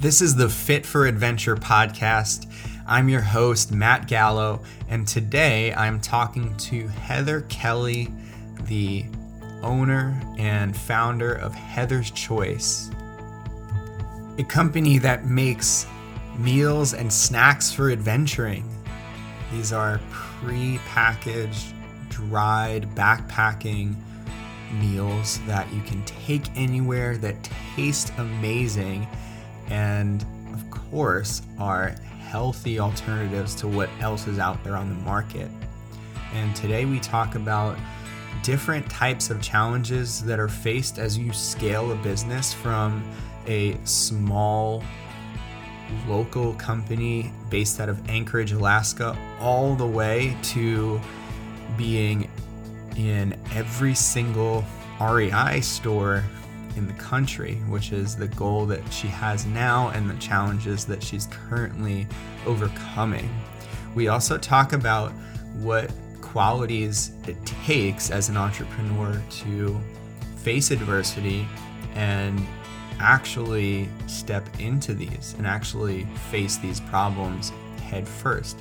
This is the Fit for Adventure podcast. I'm your host, Matt Gallo, and today I'm talking to Heather Kelly, the owner and founder of Heather's Choice, a company that makes meals and snacks for adventuring. These are pre packaged, dried, backpacking meals that you can take anywhere that taste amazing and, of course, are healthy alternatives to what else is out there on the market. And today we talk about different types of challenges that are faced as you scale a business from a small local company based out of Anchorage, Alaska, all the way to being in every single REI store in the country, which is the goal that she has now and the challenges that she's currently overcoming. We also talk about what qualities it takes as an entrepreneur to face adversity and actually step into these and actually face these problems head first.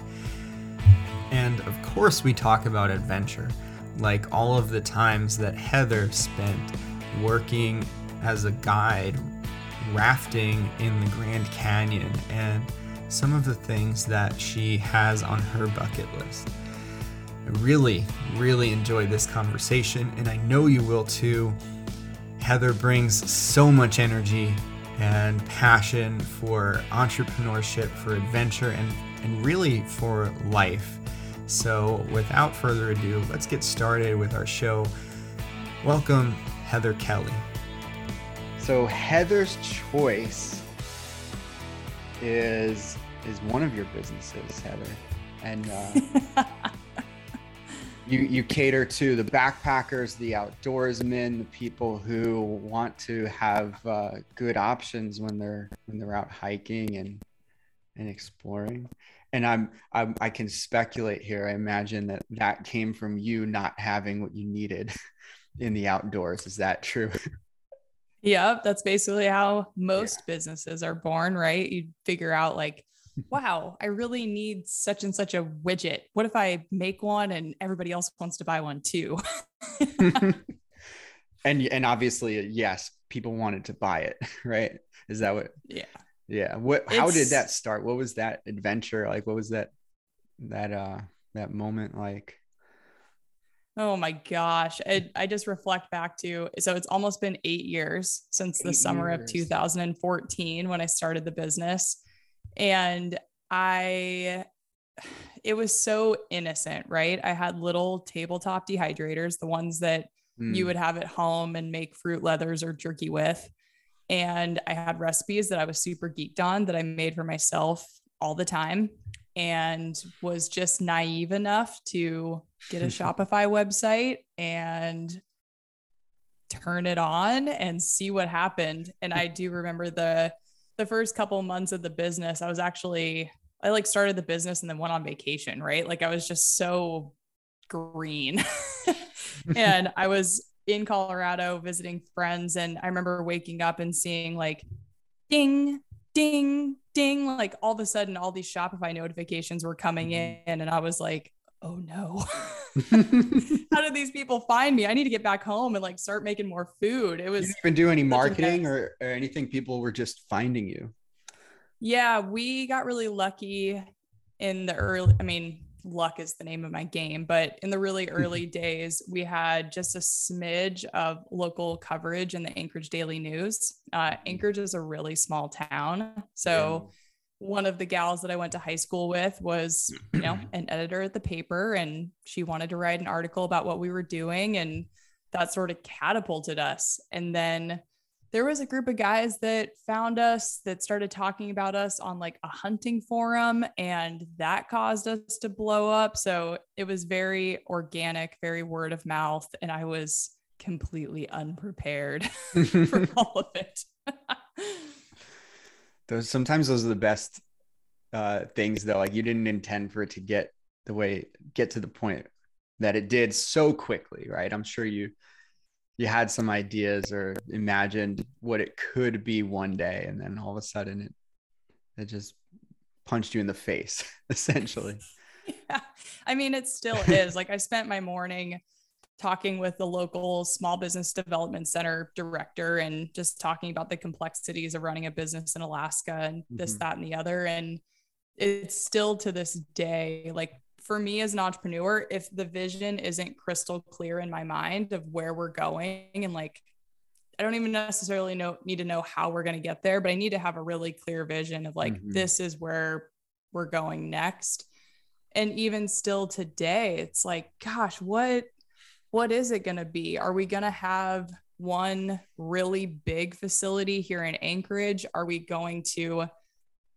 And of course, we talk about adventure, like all of the times that Heather spent working as a guide, rafting in the Grand Canyon, and some of the things that she has on her bucket list. I really, really enjoyed this conversation, and I know you will too. Heather brings so much energy and passion for entrepreneurship, for adventure, and, and really for life. So, without further ado, let's get started with our show. Welcome, Heather Kelly. So, Heather's Choice is is one of your businesses, Heather, and uh, you you cater to the backpackers, the outdoorsmen, the people who want to have uh, good options when they're when they're out hiking and and exploring. And I'm, I'm I can speculate here. I imagine that that came from you not having what you needed in the outdoors. Is that true? Yep, that's basically how most yeah. businesses are born, right? You figure out like wow, I really need such and such a widget. What if I make one and everybody else wants to buy one too? and and obviously, yes, people wanted to buy it, right? Is that what? Yeah. Yeah. What? How it's, did that start? What was that adventure like? What was that that uh that moment like? Oh my gosh. I, I just reflect back to so it's almost been eight years since eight the summer years. of 2014 when I started the business and I it was so innocent, right? I had little tabletop dehydrators, the ones that mm. you would have at home and make fruit leathers or jerky with. And I had recipes that I was super geeked on that I made for myself all the time and was just naive enough to get a Shopify website and turn it on and see what happened. And I do remember the the first couple months of the business, I was actually I like started the business and then went on vacation, right? Like I was just so green. and I was in Colorado visiting friends and I remember waking up and seeing like ding ding ding like all of a sudden all these Shopify notifications were coming mm-hmm. in and I was like oh no. How did these people find me? I need to get back home and like start making more food. It was you didn't even do any marketing or, or anything. People were just finding you. Yeah we got really lucky in the early i mean luck is the name of my game but in the really early days we had just a smidge of local coverage in the anchorage daily news. Uh, anchorage is a really small town so yeah. one of the gals that I went to high school with was, you know, an editor at the paper and she wanted to write an article about what we were doing and that sort of catapulted us. And then there was a group of guys that found us that started talking about us on like a hunting forum and that caused us to blow up. So it was very organic, very word of mouth and I was completely unprepared for all of it. those sometimes those are the best uh things though like you didn't intend for it to get the way get to the point that it did so quickly right i'm sure you you had some ideas or imagined what it could be one day and then all of a sudden it that just punched you in the face, essentially. yeah. I mean, it still is. like I spent my morning talking with the local small business development center director and just talking about the complexities of running a business in Alaska and this, mm-hmm. that, and the other. And it's still to this day, like for me as an entrepreneur, if the vision isn't crystal clear in my mind of where we're going and like, I don't even necessarily know need to know how we're going to get there, but I need to have a really clear vision of like mm-hmm. this is where we're going next. And even still today, it's like, gosh, what what is it going to be? Are we going to have one really big facility here in Anchorage? Are we going to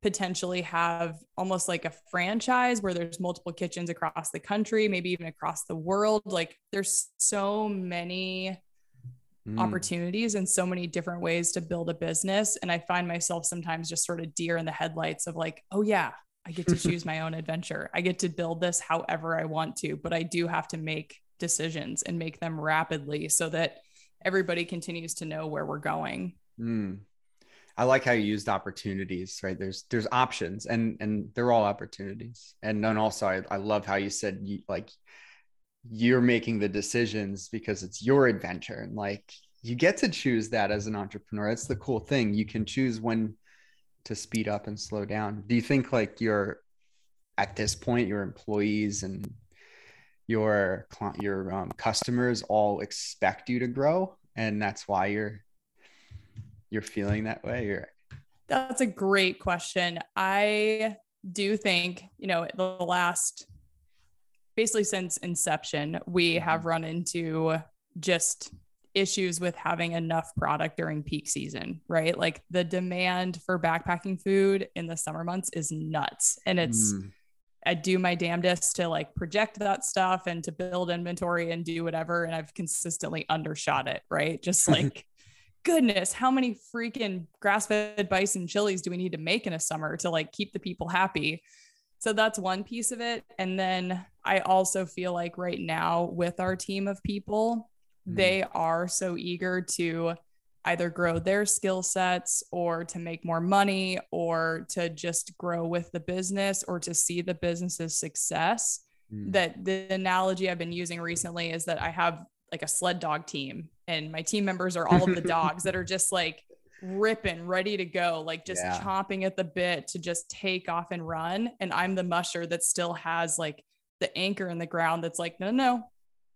potentially have almost like a franchise where there's multiple kitchens across the country, maybe even across the world? Like there's so many mm. opportunities and so many different ways to build a business. And I find myself sometimes just sort of deer in the headlights of like, oh, yeah, I get to choose my own adventure. I get to build this however I want to, but I do have to make decisions and make them rapidly so that everybody continues to know where we're going. Mm. I like how you used opportunities, right? There's there's options and and they're all opportunities. And then also I, I love how you said you, like you're making the decisions because it's your adventure and like you get to choose that as an entrepreneur. That's the cool thing. You can choose when to speed up and slow down. Do you think like your at this point your employees and your your um, customers all expect you to grow and that's why you're you're feeling that way or that's a great question i do think you know the last basically since inception we mm-hmm. have run into just issues with having enough product during peak season right like the demand for backpacking food in the summer months is nuts and it's mm I do my damnedest to like project that stuff and to build inventory and do whatever. And I've consistently undershot it, right? Just like, goodness, how many freaking grass fed bison chilies do we need to make in a summer to like keep the people happy? So that's one piece of it. And then I also feel like right now with our team of people, mm. they are so eager to either grow their skill sets or to make more money or to just grow with the business or to see the business's success. Mm. That the analogy I've been using recently is that I have like a sled dog team and my team members are all of the dogs that are just like ripping, ready to go, like just yeah. chomping at the bit to just take off and run. And I'm the musher that still has like the anchor in the ground that's like, no, no, no,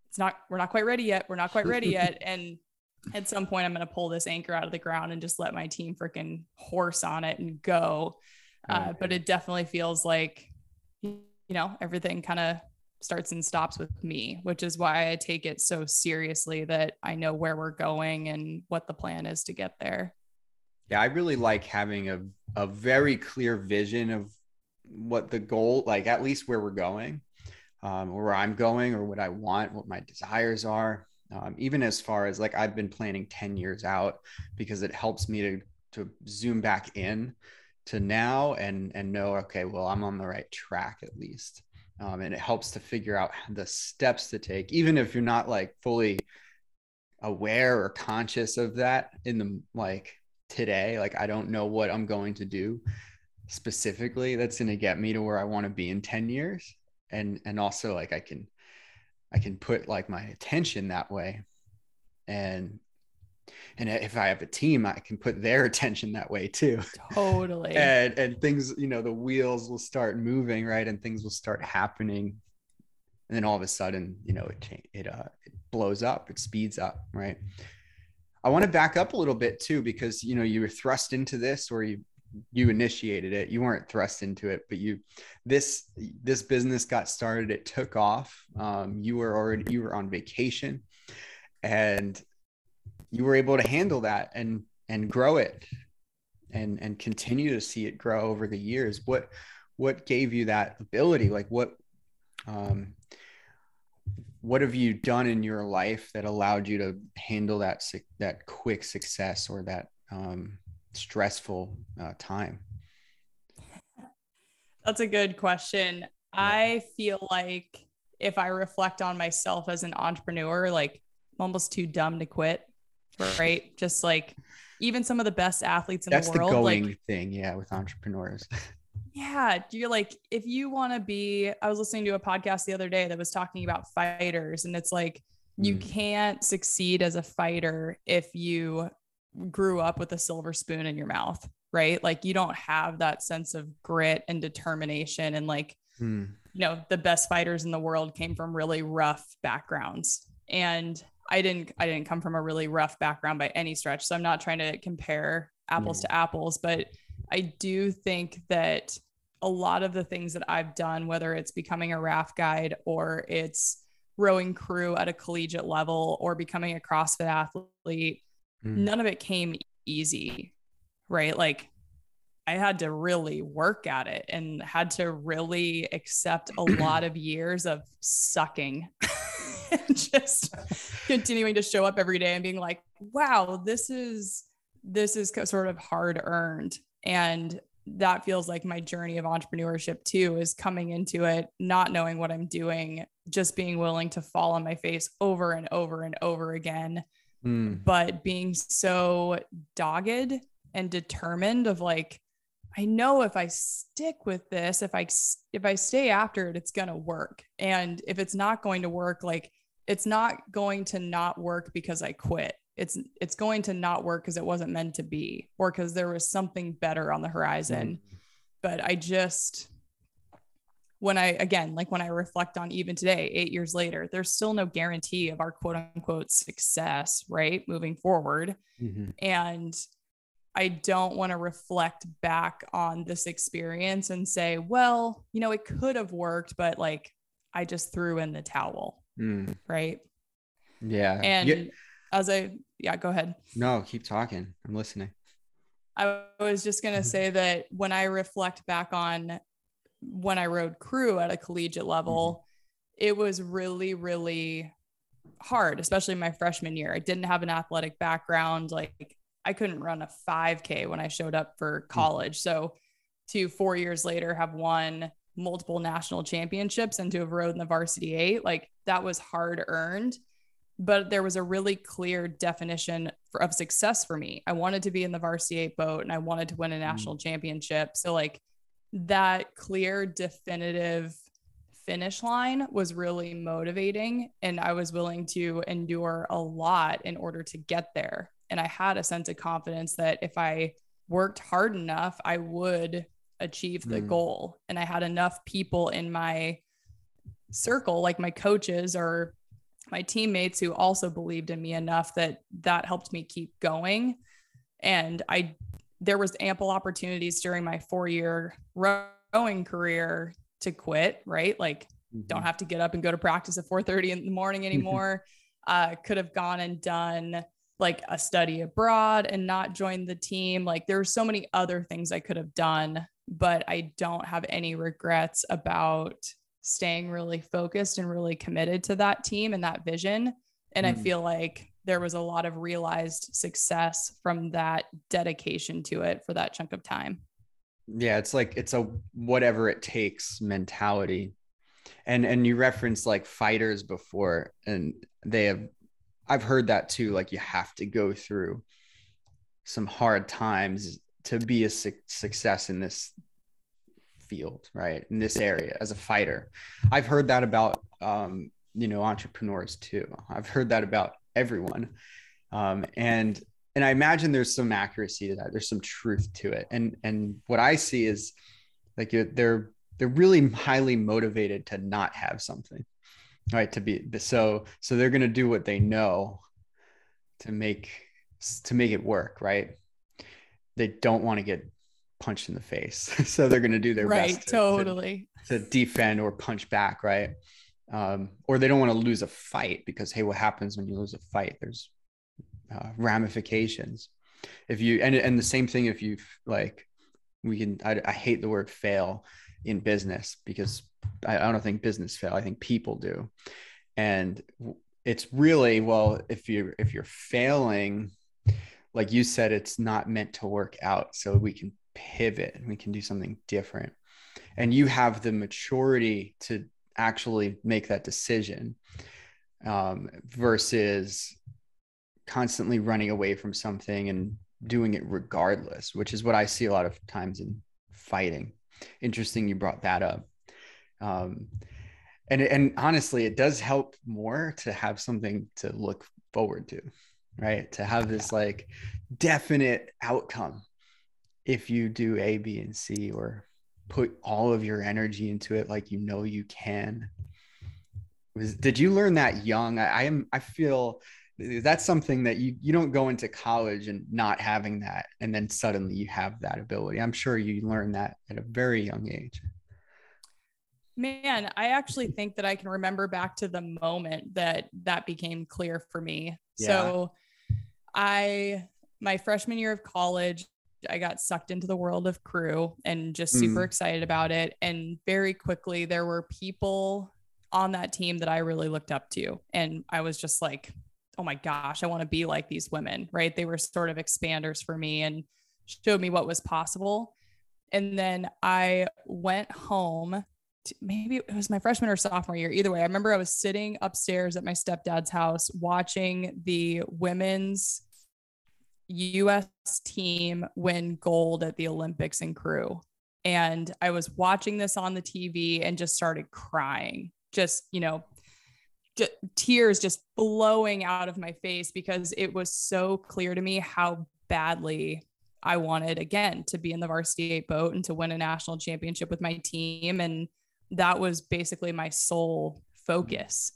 it's not, we're not quite ready yet. We're not quite ready yet. And at some point I'm going to pull this anchor out of the ground and just let my team freaking horse on it and go. Uh, but it definitely feels like, you know, everything kind of starts and stops with me, which is why I take it so seriously that I know where we're going and what the plan is to get there. Yeah, I really like having a, a very clear vision of what the goal, like at least where we're going, um, or where I'm going, or what I want, what my desires are um, even as far as like I've been planning 10 years out because it helps me to to zoom back in to now and and know okay well I'm on the right track at least um, and it helps to figure out the steps to take even if you're not like fully aware or conscious of that in the like today like I don't know what I'm going to do specifically that's going to get me to where I want to be in 10 years and and also like I can I can put like my attention that way. And and if I have a team, I can put their attention that way too. Totally. and and things, you know, the wheels will start moving, right? And things will start happening. And then all of a sudden, you know, it it uh it blows up, it speeds up, right? I want to back up a little bit too, because you know, you were thrust into this or you you initiated it you weren't thrust into it but you this this business got started it took off um, you were already you were on vacation and you were able to handle that and and grow it and and continue to see it grow over the years what what gave you that ability like what um what have you done in your life that allowed you to handle that that quick success or that um stressful uh, time? That's a good question. Yeah. I feel like if I reflect on myself as an entrepreneur, like I'm almost too dumb to quit, right? Just like even some of the best athletes in That's the world. the going like, thing, yeah, with entrepreneurs. yeah, you're like, if you want to be, I was listening to a podcast the other day that was talking about fighters, and it's like, you Mm. can't succeed as a fighter if you grew up with a silver spoon in your mouth, right? Like, you don't have that sense of grit and determination. And, like, Hmm. you know, the best fighters in the world came from really rough backgrounds. And I didn't I didn't come from a really rough background by any stretch. So I'm not trying to compare apples to apples, but I do think that a lot of the things that I've done, whether it's becoming a raft guide or it's rowing crew at a collegiate level or becoming a CrossFit athlete, Hmm. none of it came easy, right? Like I had to really work at it and had to really accept a lot of years of sucking. and just continuing to show up every day and being like, wow, this is this is sort of hard earned. And that feels like my journey of entrepreneurship too is coming into it not knowing what I'm doing, just being willing to fall on my face over and over and over again Hmm. but being so dogged and determined of like i know if i stick with this if I if i stay after it it's going to work and if it's not going to work like it's not going to not work because i quit it's it's going to not work because it wasn't meant to be or because there was something better on the horizon but i just when I again, like when I reflect on even today, eight years later, there's still no guarantee of our quote unquote success, right? Moving forward. Mhm. And I don't want to reflect back on this experience and say, well, you know, it could have worked, but like I just threw in the towel, Hmm. right? Yeah. And Yeah. as I, yeah, go ahead. No, keep talking. I'm listening. I was just going to say that when I reflect back on when I rode crew at a collegiate level, it was really, really hard, especially my freshman year. I didn't have an athletic background. Like I couldn't run a 5K when I showed up for college. So to four years later have won multiple national championships and to have rode in the varsity eight, like that was hard earned. But there was a really clear definition for, of success for me. I wanted to be in the varsity eight boat and I wanted to win a mm. national championship. So like that clear, definitive finish line was really motivating. And I was willing to endure a lot in order to get there. And I had a sense of confidence that if I worked hard enough, I would achieve the Mm. goal. And I had enough people in my circle, like my coaches or my teammates, who also believed in me enough that that helped me keep going. And I, there was ample opportunities during my four year rowing career to quit, right? Like don't have to get up and go to practice at 4:30 in the morning anymore. uh, could have gone and done like a study abroad and not joined the team. Like there were so many other things I could have done, but I don't have any regrets about staying really focused and really committed to that team and that vision. And I Mm. feel like there was a lot of realized success from that dedication to it for that chunk of time. yeah it's like it's a whatever it takes mentality and and you referenced like fighters before and they have i've heard that too like you have to go through some hard times to be a su- success in this field right in this area as a fighter i've heard that about um you know entrepreneurs too i've heard that about everyone um and and I imagine there's some accuracy to that. There's some truth to it. And and what I see is like they're they're really highly motivated to not have something, right? To be so so they're gonna do what they know to make to make it work, right? They don't want to get punched in the face, so they're gonna do their right. best to- to- totally. to defend or punch back, right? Um, or they don't want to lose a fight because hey, what happens when you lose a fight? There's uh, ramifications. If you and and the same thing if you like, we can. I, I hate the word fail in business because I, I don't think business fail. I think people do, and it's really well if you're if you're failing, like you said, it's not meant to work out. So we can pivot and we can do something different and you have the maturity to actually make that decision um, versus constantly running away from something and doing it regardless, which is what I see a lot of times in fighting. Interesting, you brought that up. Um, and and honestly, it does help more to have something to look forward to, right? To have this like definite outcome if you do A, B, and C, or put all of your energy into it like you know you can. Was, did you learn that young? I, I am. I feel that's something that you you don't go into college and not having that and then suddenly you have that ability i'm sure you learn that at a very young age man i actually think that i can remember back to the moment that that became clear for me yeah. so i my freshman year of college I got sucked into the world of crew and just super mm. excited about it. And very quickly, there were people on that team that I really looked up to. And I was just like, oh my gosh, I want to be like these women, right? They were sort of expanders for me and showed me what was possible. And then I went home. To, maybe it was my freshman or sophomore year. Either way, I remember I was sitting upstairs at my stepdad's house watching the women's US team win gold at the Olympics in crew. And I was watching this on the TV and just started crying. Just, you know, just, tears just blowing out of my face because it was so clear to me how badly I wanted again to be in the varsity eight boat and to win a national championship with my team. And that was basically my sole focus.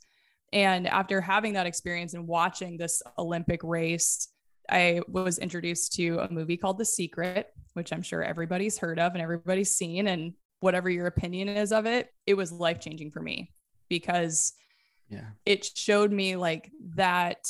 And after having that experience and watching this Olympic race, I was introduced to a movie called The Secret, which I'm sure everybody's heard of and everybody's seen. And whatever your opinion is of it, it was life changing for me because yeah it showed me like that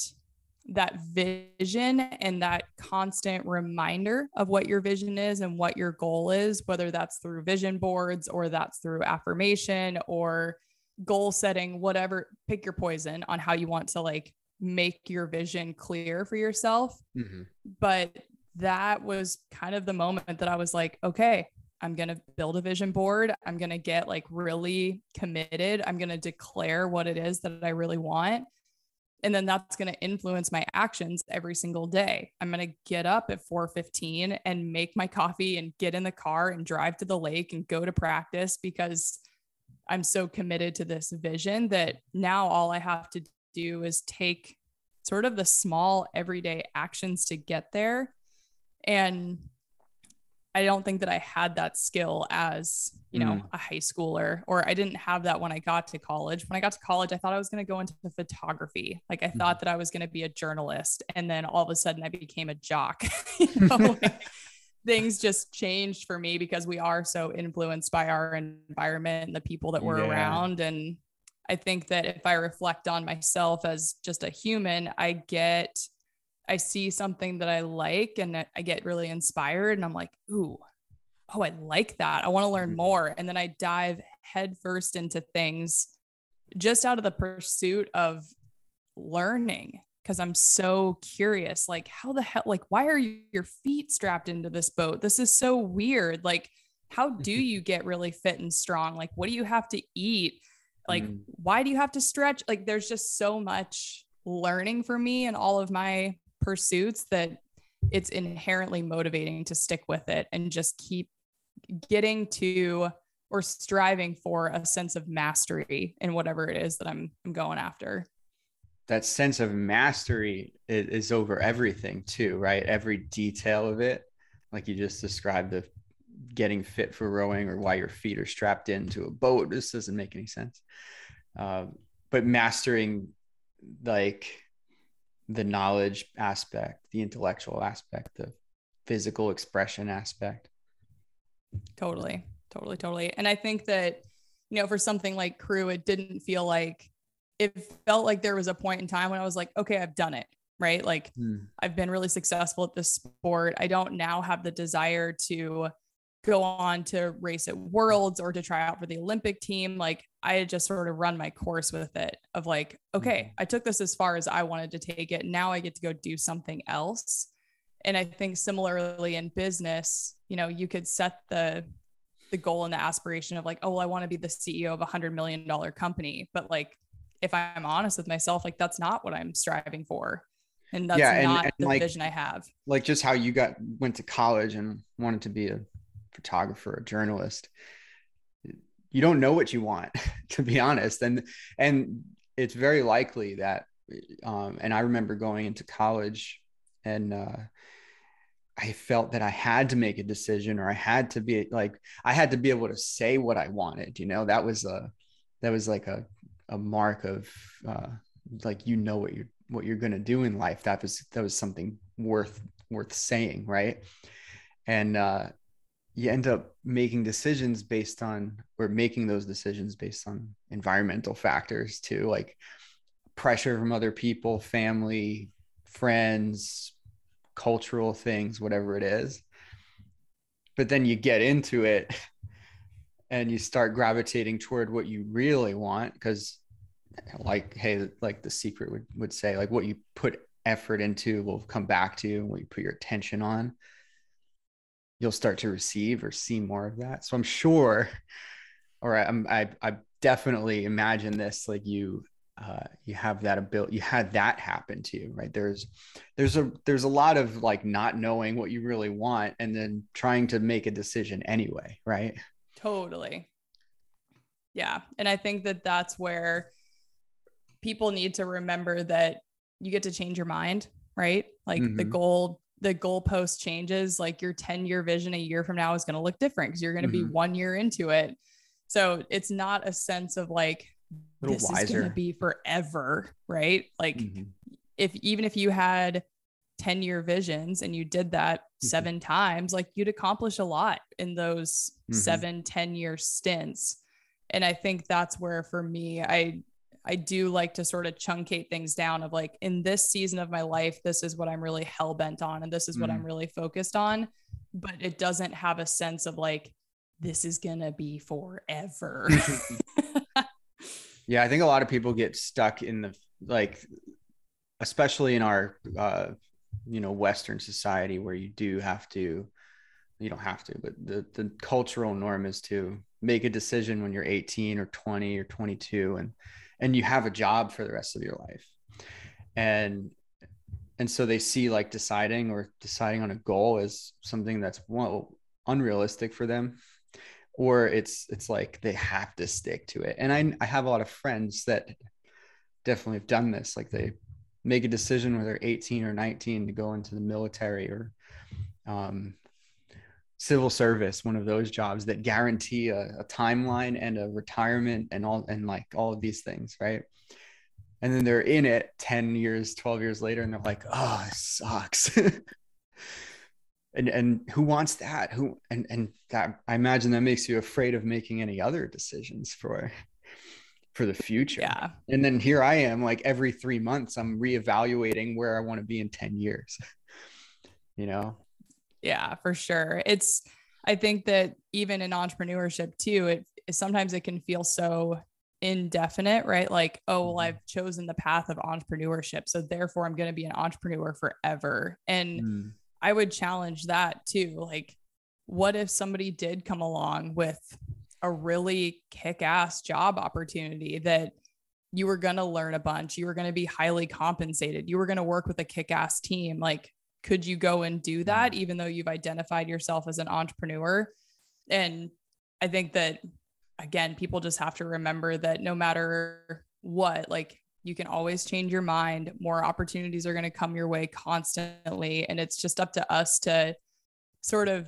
that vision and that constant reminder of what your vision is and what your goal is whether that's through vision boards or that's through affirmation or goal setting whatever pick your poison on how you want to like make your vision clear for yourself mm-hmm. but that was kind of the moment that i was like okay I'm going to build a vision board. I'm going to get like really committed. I'm going to declare what it is that I really want. And then that's going to influence my actions every single day. I'm going to get up at 4:15 and make my coffee and get in the car and drive to the lake and go to practice because I'm so committed to this vision that now all I have to do is take sort of the small everyday actions to get there. And I don't think that I had that skill as, you know, mm. a high schooler, or I didn't have that when I got to college. When I got to college, I thought I was going to go into photography. Like I mm. thought that I was going to be a journalist. And then all of a sudden I became a jock. know, like, things just changed for me because we are so influenced by our environment and the people that we're yeah. around. And I think that if I reflect on myself as just a human, I get I see something that I like and I get really inspired and I'm like, ooh, oh, I like that. I want to learn mm-hmm. more. And then I dive headfirst into things just out of the pursuit of learning because I'm so curious. Like, how the hell, like, why are your feet strapped into this boat? This is so weird. Like, how do you get really fit and strong? Like, what do you have to eat? Like, mm. why do you have to stretch? Like, there's just so much learning for me and all of my pursuits that it's inherently motivating to stick with it and just keep getting to or striving for a sense of mastery in whatever it is that I'm, I'm going after. That sense of mastery is, is over everything too, right? Every detail of it, like you just described the getting fit for rowing or why your feet are strapped into a boat. This doesn't make any sense. Um, but mastering like the knowledge aspect, the intellectual aspect, the physical expression aspect. Totally, totally, totally. And I think that, you know, for something like crew, it didn't feel like it felt like there was a point in time when I was like, okay, I've done it. Right. Like mm. I've been really successful at this sport. I don't now have the desire to go on to race at worlds or to try out for the Olympic team. Like I had just sort of run my course with it of like, okay, mm-hmm. I took this as far as I wanted to take it. Now I get to go do something else. And I think similarly in business, you know, you could set the the goal and the aspiration of like, oh, well, I want to be the CEO of a hundred million dollar company. But like if I'm honest with myself, like that's not what I'm striving for. And that's yeah, and, not and the like, vision I have. Like just how you got went to college and wanted to be a photographer, a journalist. You don't know what you want, to be honest. And and it's very likely that um, and I remember going into college and uh, I felt that I had to make a decision or I had to be like I had to be able to say what I wanted. You know, that was a that was like a a mark of uh, like you know what you're what you're gonna do in life. That was that was something worth worth saying, right? And uh, you end up making decisions based on or making those decisions based on environmental factors too, like pressure from other people, family, friends, cultural things, whatever it is. But then you get into it and you start gravitating toward what you really want because like hey like the secret would, would say like what you put effort into will come back to you and what you put your attention on you'll start to receive or see more of that. So i'm sure or I'm, I, I definitely imagine this like you uh, you have that ability you had that happen to you right? There's there's a there's a lot of like not knowing what you really want and then trying to make a decision anyway right? Totally. Yeah and i think that that's where people need to remember that you get to change your mind right? Like mm-hmm. the goal the goalpost changes like your 10 year vision a year from now is going to look different because you're going to mm-hmm. be one year into it so it's not a sense of like this wiser. is going to be forever, right? Like mm-hmm. if even if you had 10 year visions and you did that mm-hmm. seven times, like you'd accomplish a lot in those mm-hmm. seven, 10 year stints. And I think that's where for me, I I do like to sort of chunkate things down of like in this season of my life, this is what I'm really hell bent on and this is what I'm mm-hmm. really focused on. But it doesn't have a sense of like, this is gonna be forever. Yeah, I think a lot of people get stuck in the like, especially in our uh, you know Western society where you do have to, you don't have to, but the the cultural norm is to make a decision when you're 18 or 20 or 22, and and you have a job for the rest of your life, and and so they see like deciding or deciding on a goal as something that's well unrealistic for them or it's it's like they have to stick to it. And i i have a lot of friends that definitely have done this. Like they make a decision when they're 18 or 19 to go into the military or um, civil service one of those jobs that guarantee a, a timeline and a retirement and all and like all of these things right? And then they're in it 10 years 12 years later and they're like oh it sucks. And and who wants that? Who and and that i imagine that makes you afraid of making any other decisions for for the future. Yeah. And then here i am like every three months i'm reevaluating where i want to be in 10 years you know yeah for sure it's i think that even in entrepreneurship too it sometimes it can feel so indefinite right like oh well mm-hmm. i've chosen the path of entrepreneurship so therefore i'm going to be an entrepreneur forever and mm I would challenge that too. Like, what if somebody did come along with a really kick ass job opportunity that you were going to learn a bunch, you were going to be highly compensated, you were going to work with a kick ass team? Like, could you go and do that even though you've identified yourself as an entrepreneur? And I think that, again, people just have to remember that no matter what, like, you can always change your mind. More opportunities are going to come your way constantly. And it's just up to us to sort of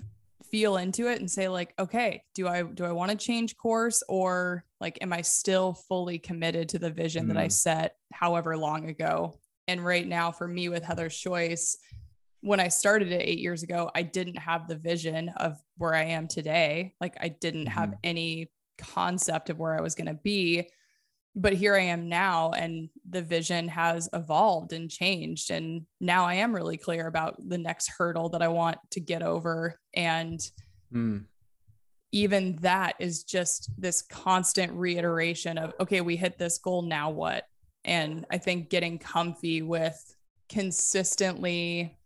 feel into it and say like okay do i do i want to change course or like am i still fully committed to the vision mm. that i mm. set however long ago and right now for me with heather's choice when i started it eight years ago i didn't have the vision of where i am today like i didn't have mm-hmm. any concept of where i was going to be but here I am now, and the vision has evolved and changed. And now I am really clear about the next hurdle that I want to get over. And mm. even that is just this constant reiteration of, okay, we hit this goal, now what? And I think getting comfy with consistently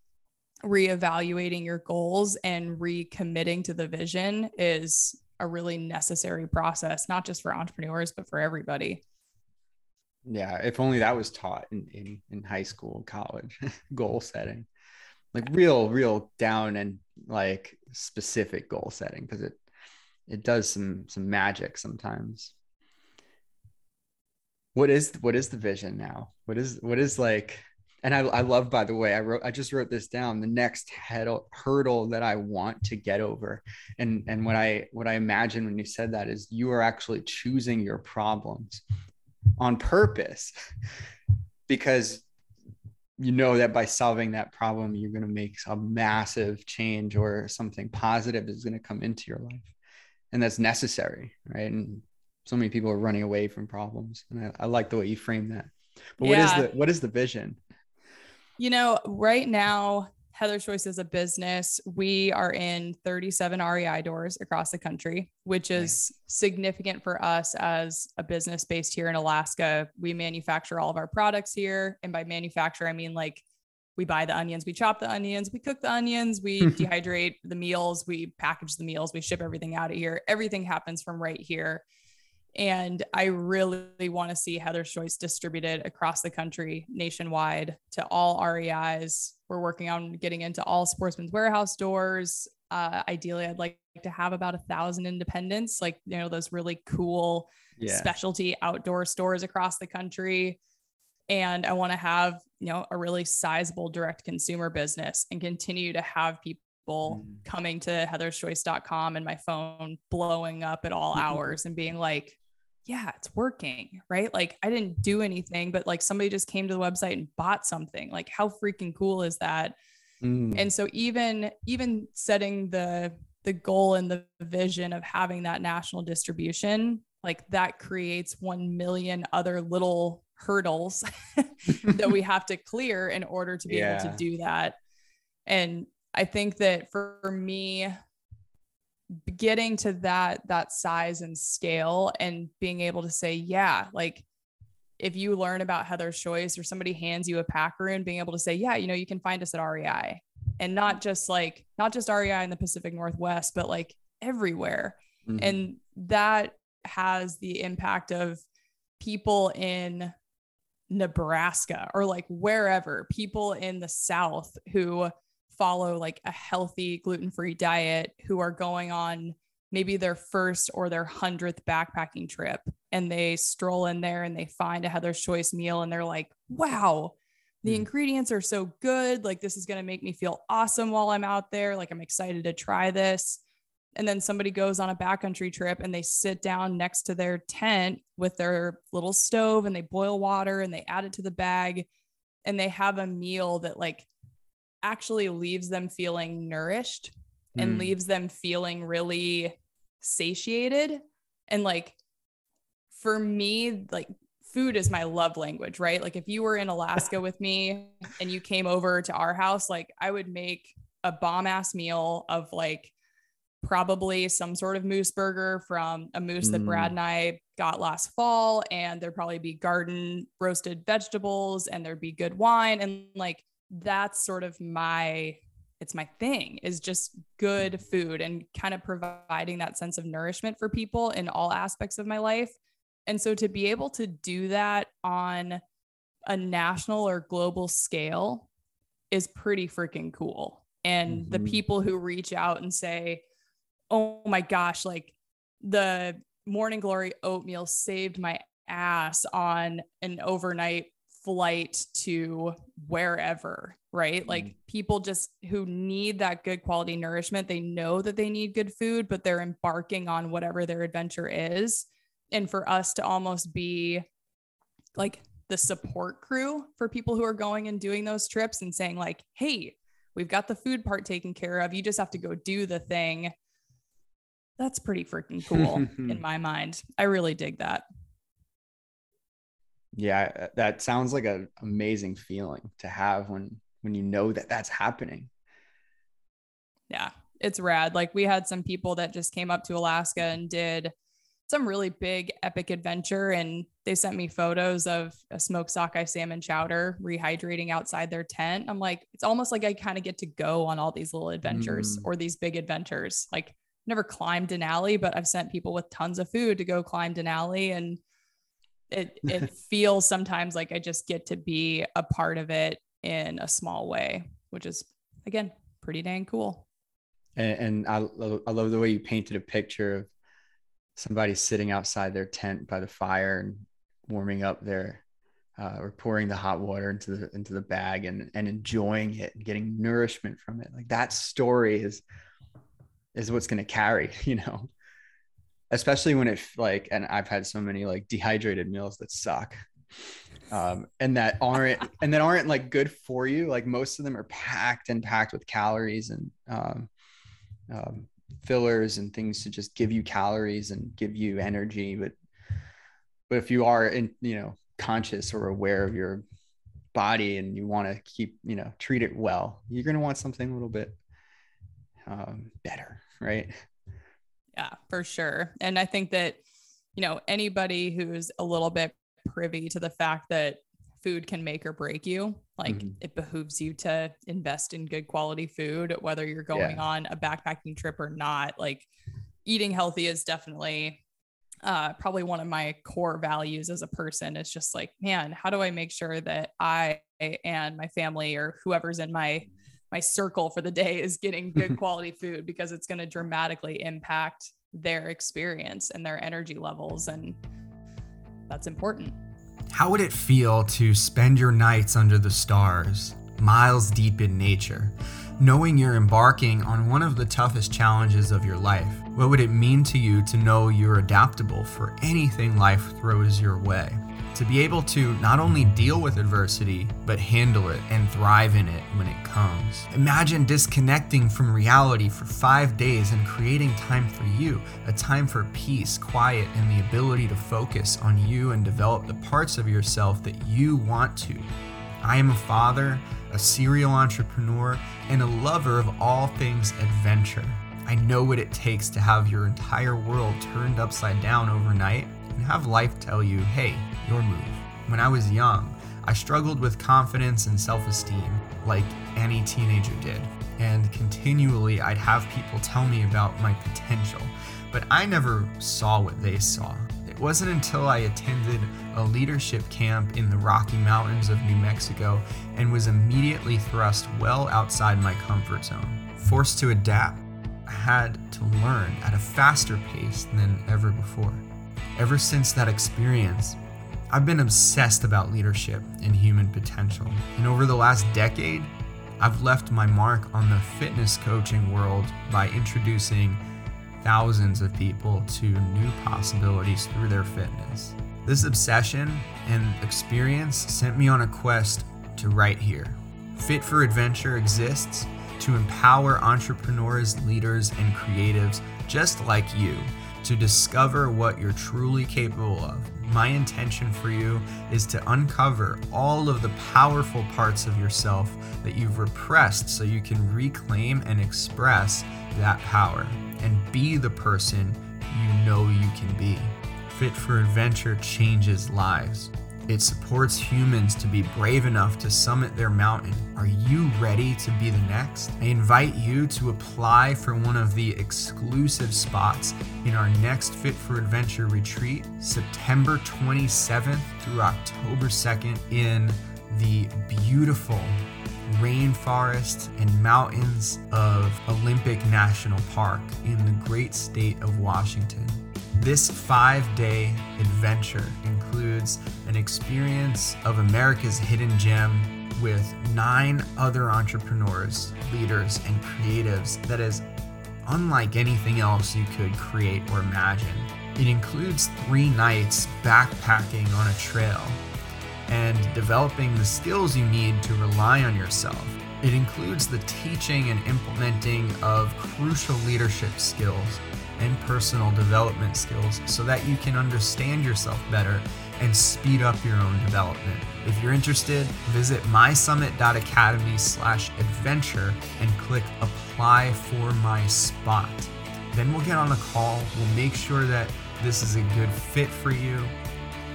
reevaluating your goals and recommitting to the vision is a really necessary process, not just for entrepreneurs, but for everybody. Yeah, if only that was taught in in, in high school, college, goal setting, like real, real down and like specific goal setting because it it does some some magic sometimes. What is what is the vision now? What is what is like and I, I love by the way i wrote i just wrote this down the next head, hurdle that i want to get over. And and what i what i imagine when you said that is you are actually choosing your problems on purpose because you know that by solving that problem you're going to make a massive change or something positive is going to come into your life. And that's necessary right? And so many people are running away from problems. And i, I like the way you frame that. But yeah. what is the what is the vision you know, right now, Heather's Choice is a business. We are in 37 REI doors across the country, which is significant for us as a business based here in Alaska. We manufacture all of our products here. And by manufacture, I mean like we buy the onions, we chop the onions, we cook the onions, we dehydrate the meals, we package the meals, we ship everything out of here. Everything happens from right here. And I really want to see Heather's Choice distributed across the country, nationwide, to all REIs. We're working on getting into all Sportsman's Warehouse stores. Uh, ideally, I'd like to have about a thousand independents, like you know those really cool yeah. specialty outdoor stores across the country. And I want to have you know a really sizable direct consumer business and continue to have people mm. coming to heatherschoice.com and my phone blowing up at all hours and being like yeah, it's working, right? Like I didn't do anything, but like somebody just came to the website and bought something. Like how freaking cool is that? Mm. And so even even setting the the goal and the vision of having that national distribution, like that creates 1 million other little hurdles that we have to clear in order to be yeah. able to do that. And I think that for me, getting to that that size and scale and being able to say yeah like if you learn about heather's choice or somebody hands you a packaroon being able to say yeah you know you can find us at rei and not just like not just rei in the pacific northwest but like everywhere mm-hmm. and that has the impact of people in nebraska or like wherever people in the south who follow like a healthy gluten free diet who are going on maybe their first or their hundredth backpacking trip and they stroll in there and they find a Heather's Choice meal and they're like, wow, the mm. ingredients are so good. Like, this is going to make me feel awesome while I'm out there. Like, I'm excited to try this. And then somebody goes on a backcountry trip and they sit down next to their tent with their little stove and they boil water and they add it to the bag and they have a meal that, like, actually leaves them feeling nourished mm. and leaves them feeling really satiated and like for me like food is my love language right like if you were in alaska with me and you came over to our house like i would make a bomb ass meal of like probably some sort of moose burger from a moose mm. that Brad and I got last fall. And there'd probably be garden roasted vegetables and there'd be good wine. And like that's sort of my it's my thing is just good food and kind of providing that sense of nourishment for people in all aspects of my life. And so to be able to do that on a national or global scale is pretty freaking cool. And mm-hmm. the people who reach out and say, "Oh my gosh, like the Morning Glory oatmeal saved my ass on an overnight flight to wherever, right? Mm-hmm. Like people just who need that good quality nourishment, they know that they need good food, but they're embarking on whatever their adventure is. And for us to almost be like the support crew for people who are going and doing those trips and saying, like, hey, we've got the food part taken care of. You just have to go do the thing. That's pretty freaking cool in my mind. I really dig that yeah uh, that sounds like an amazing feeling to have when when you know that that's happening. Yeah it's rad. Like we had some people that just came up to alaska and did some really big epic adventure and they sent me photos of a smoked sockeye salmon chowder rehydrating outside their tent. I'm like it's almost like i kind of get to go on all these little adventures mm. or these big adventures. Like never climbed denali but i've sent people with tons of food to go climb denali and it it feels sometimes like I just get to be a part of it in a small way, which is again pretty dang cool. And, and I, I love the way you painted a picture of somebody sitting outside their tent by the fire and warming up their uh, or pouring the hot water into the into the bag and and enjoying it and getting nourishment from it. Like that story is is what's going to carry, you know. Especially when it like, and I've had so many like dehydrated meals that suck, um, and that aren't and that aren't like good for you. Like most of them are packed and packed with calories and um, um, fillers and things to just give you calories and give you energy. But but if you are in, you know, conscious or aware of your body and you want to keep, you know, treat it well, you're going to want something a little bit um, better, right? Yeah, for sure. And I think that, you know, anybody who's a little bit privy to the fact that food can make or break you, like mm-hmm. it behooves you to invest in good quality food, whether you're going yeah. on a backpacking trip or not. Like eating healthy is definitely uh, probably one of my core values as a person is just like, man, how do I make sure that I and my family or whoever's in my my circle for the day is getting good quality food because it's going to dramatically impact their experience and their energy levels and that's important. How would it feel to spend your nights under the stars, miles deep in nature, knowing you're embarking on one of the toughest challenges of your life? What would it mean to you to know you're adaptable for anything life throws your way? To be able to not only deal with adversity, but handle it and thrive in it when it comes. Imagine disconnecting from reality for five days and creating time for you, a time for peace, quiet, and the ability to focus on you and develop the parts of yourself that you want to. I am a father, a serial entrepreneur, and a lover of all things adventure. I know what it takes to have your entire world turned upside down overnight and have life tell you, hey, your move. When I was young, I struggled with confidence and self esteem, like any teenager did. And continually, I'd have people tell me about my potential, but I never saw what they saw. It wasn't until I attended a leadership camp in the Rocky Mountains of New Mexico and was immediately thrust well outside my comfort zone. Forced to adapt, I had to learn at a faster pace than ever before. Ever since that experience, I've been obsessed about leadership and human potential. And over the last decade, I've left my mark on the fitness coaching world by introducing thousands of people to new possibilities through their fitness. This obsession and experience sent me on a quest to write here. Fit for Adventure exists to empower entrepreneurs, leaders, and creatives just like you to discover what you're truly capable of. My intention for you is to uncover all of the powerful parts of yourself that you've repressed so you can reclaim and express that power and be the person you know you can be. Fit for Adventure changes lives. It supports humans to be brave enough to summit their mountain. Are you ready to be the next? I invite you to apply for one of the exclusive spots in our next Fit for Adventure retreat, September 27th through October 2nd, in the beautiful rainforest and mountains of Olympic National Park in the great state of Washington. This five day adventure includes an experience of America's hidden gem with nine other entrepreneurs, leaders, and creatives that is unlike anything else you could create or imagine. It includes three nights backpacking on a trail and developing the skills you need to rely on yourself. It includes the teaching and implementing of crucial leadership skills and personal development skills so that you can understand yourself better and speed up your own development. If you're interested, visit mysummit.academy slash adventure and click apply for my spot. Then we'll get on a call. We'll make sure that this is a good fit for you.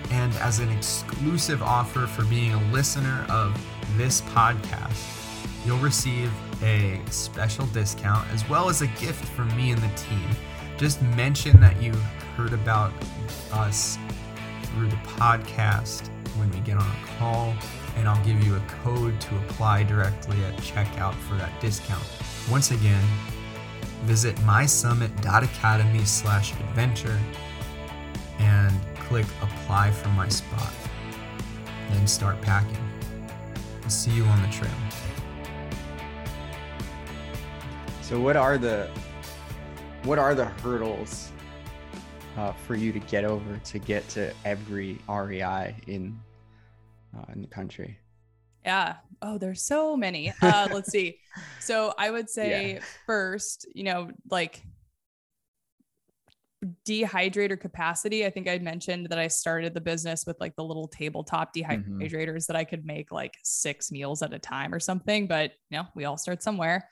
And as an exclusive offer for being a listener of this podcast, you'll receive a special discount as well as a gift from me and the team just mention that you heard about us through the podcast when we get on a call, and I'll give you a code to apply directly at checkout for that discount. Once again, visit mysummit.academy slash adventure and click apply for my spot. Then start packing. I'll see you on the trail. So what are the what are the hurdles uh, for you to get over to get to every REI in uh, in the country? Yeah. Oh, there's so many. Uh, let's see. So I would say yeah. first, you know, like dehydrator capacity. I think I mentioned that I started the business with like the little tabletop mm-hmm. dehydrators mm-hmm. that I could make like six meals at a time or something. But you know, we all start somewhere.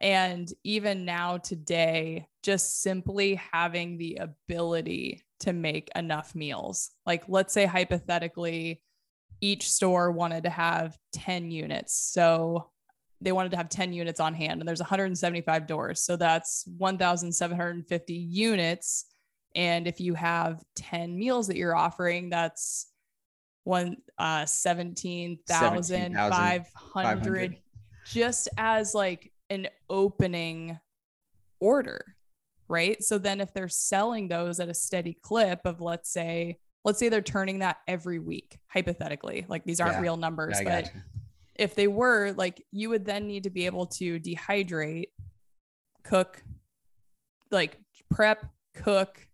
And even now, today, just simply having the ability to make enough meals. Like, let's say hypothetically, each store wanted to have 10 units. So they wanted to have 10 units on hand, and there's 175 doors. So that's 1,750 units. And if you have 10 meals that you're offering, that's one uh 17,500 just as like an opening order, right? So then if they're selling those at a steady clip of let's say let's say they're turning that every week hypothetically like these aren't yeah, real numbers but if they were like you would then need to be able to dehydrate cook like prep cook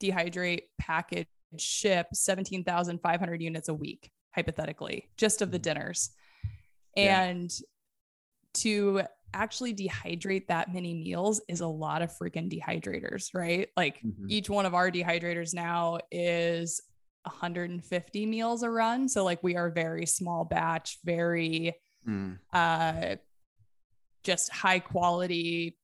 dehydrate package ship 17,500 units a week hypothetically just of the mm. dinners and yeah. to actually dehydrate that many meals is a lot of freaking dehydrators, right? Like mm-hmm. each one of our dehydrators now is 150 meals a run. So like we are very small batch, very mm. uh just high quality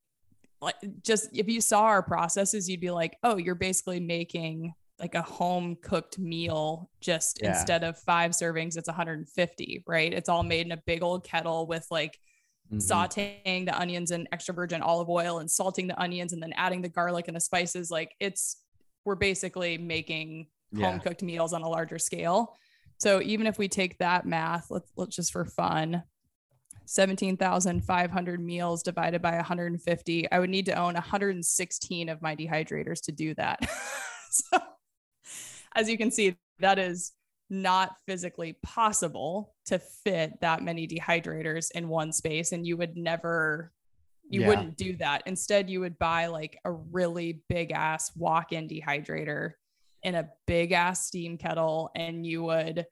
like just if you saw our processes you'd be like, "Oh, you're basically making like a home cooked meal just yeah. instead of 5 servings it's 150, right? It's all made in a big old kettle with like mm-hmm. sauteing the onions in extra virgin olive oil and salting the onions and then adding the garlic and the spices. Like it's, we're basically making yeah. home cooked meals on a larger scale. So even if we take that math, let's, let's just for fun, 17,500 meals divided by 150, I would need to own 116 of my dehydrators to do that. so as you can see, that is not physically possible to fit that many dehydrators in one space and you would never you yeah. wouldn't do that instead you would buy like a really big ass walk-in dehydrator in a big ass steam kettle and you would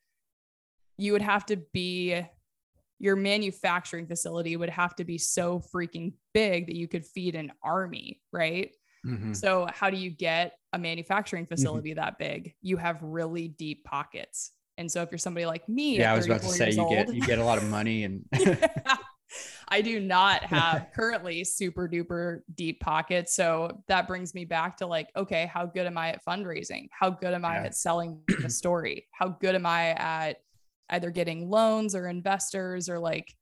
you would have to be your manufacturing facility would have to be so freaking big that you could feed an army right Mm-hmm. So, how do you get a manufacturing mm-hmm. facility mm-hmm. that big? You have really deep pockets. And so, if you're somebody like me, yeah, I was about to say you old, get you get a lot of money, and I do not have currently super duper deep pockets. So that brings me back to like, okay, how good am I at fundraising? How good am I yeah. at selling the story? How good am I at either getting loans or investors or like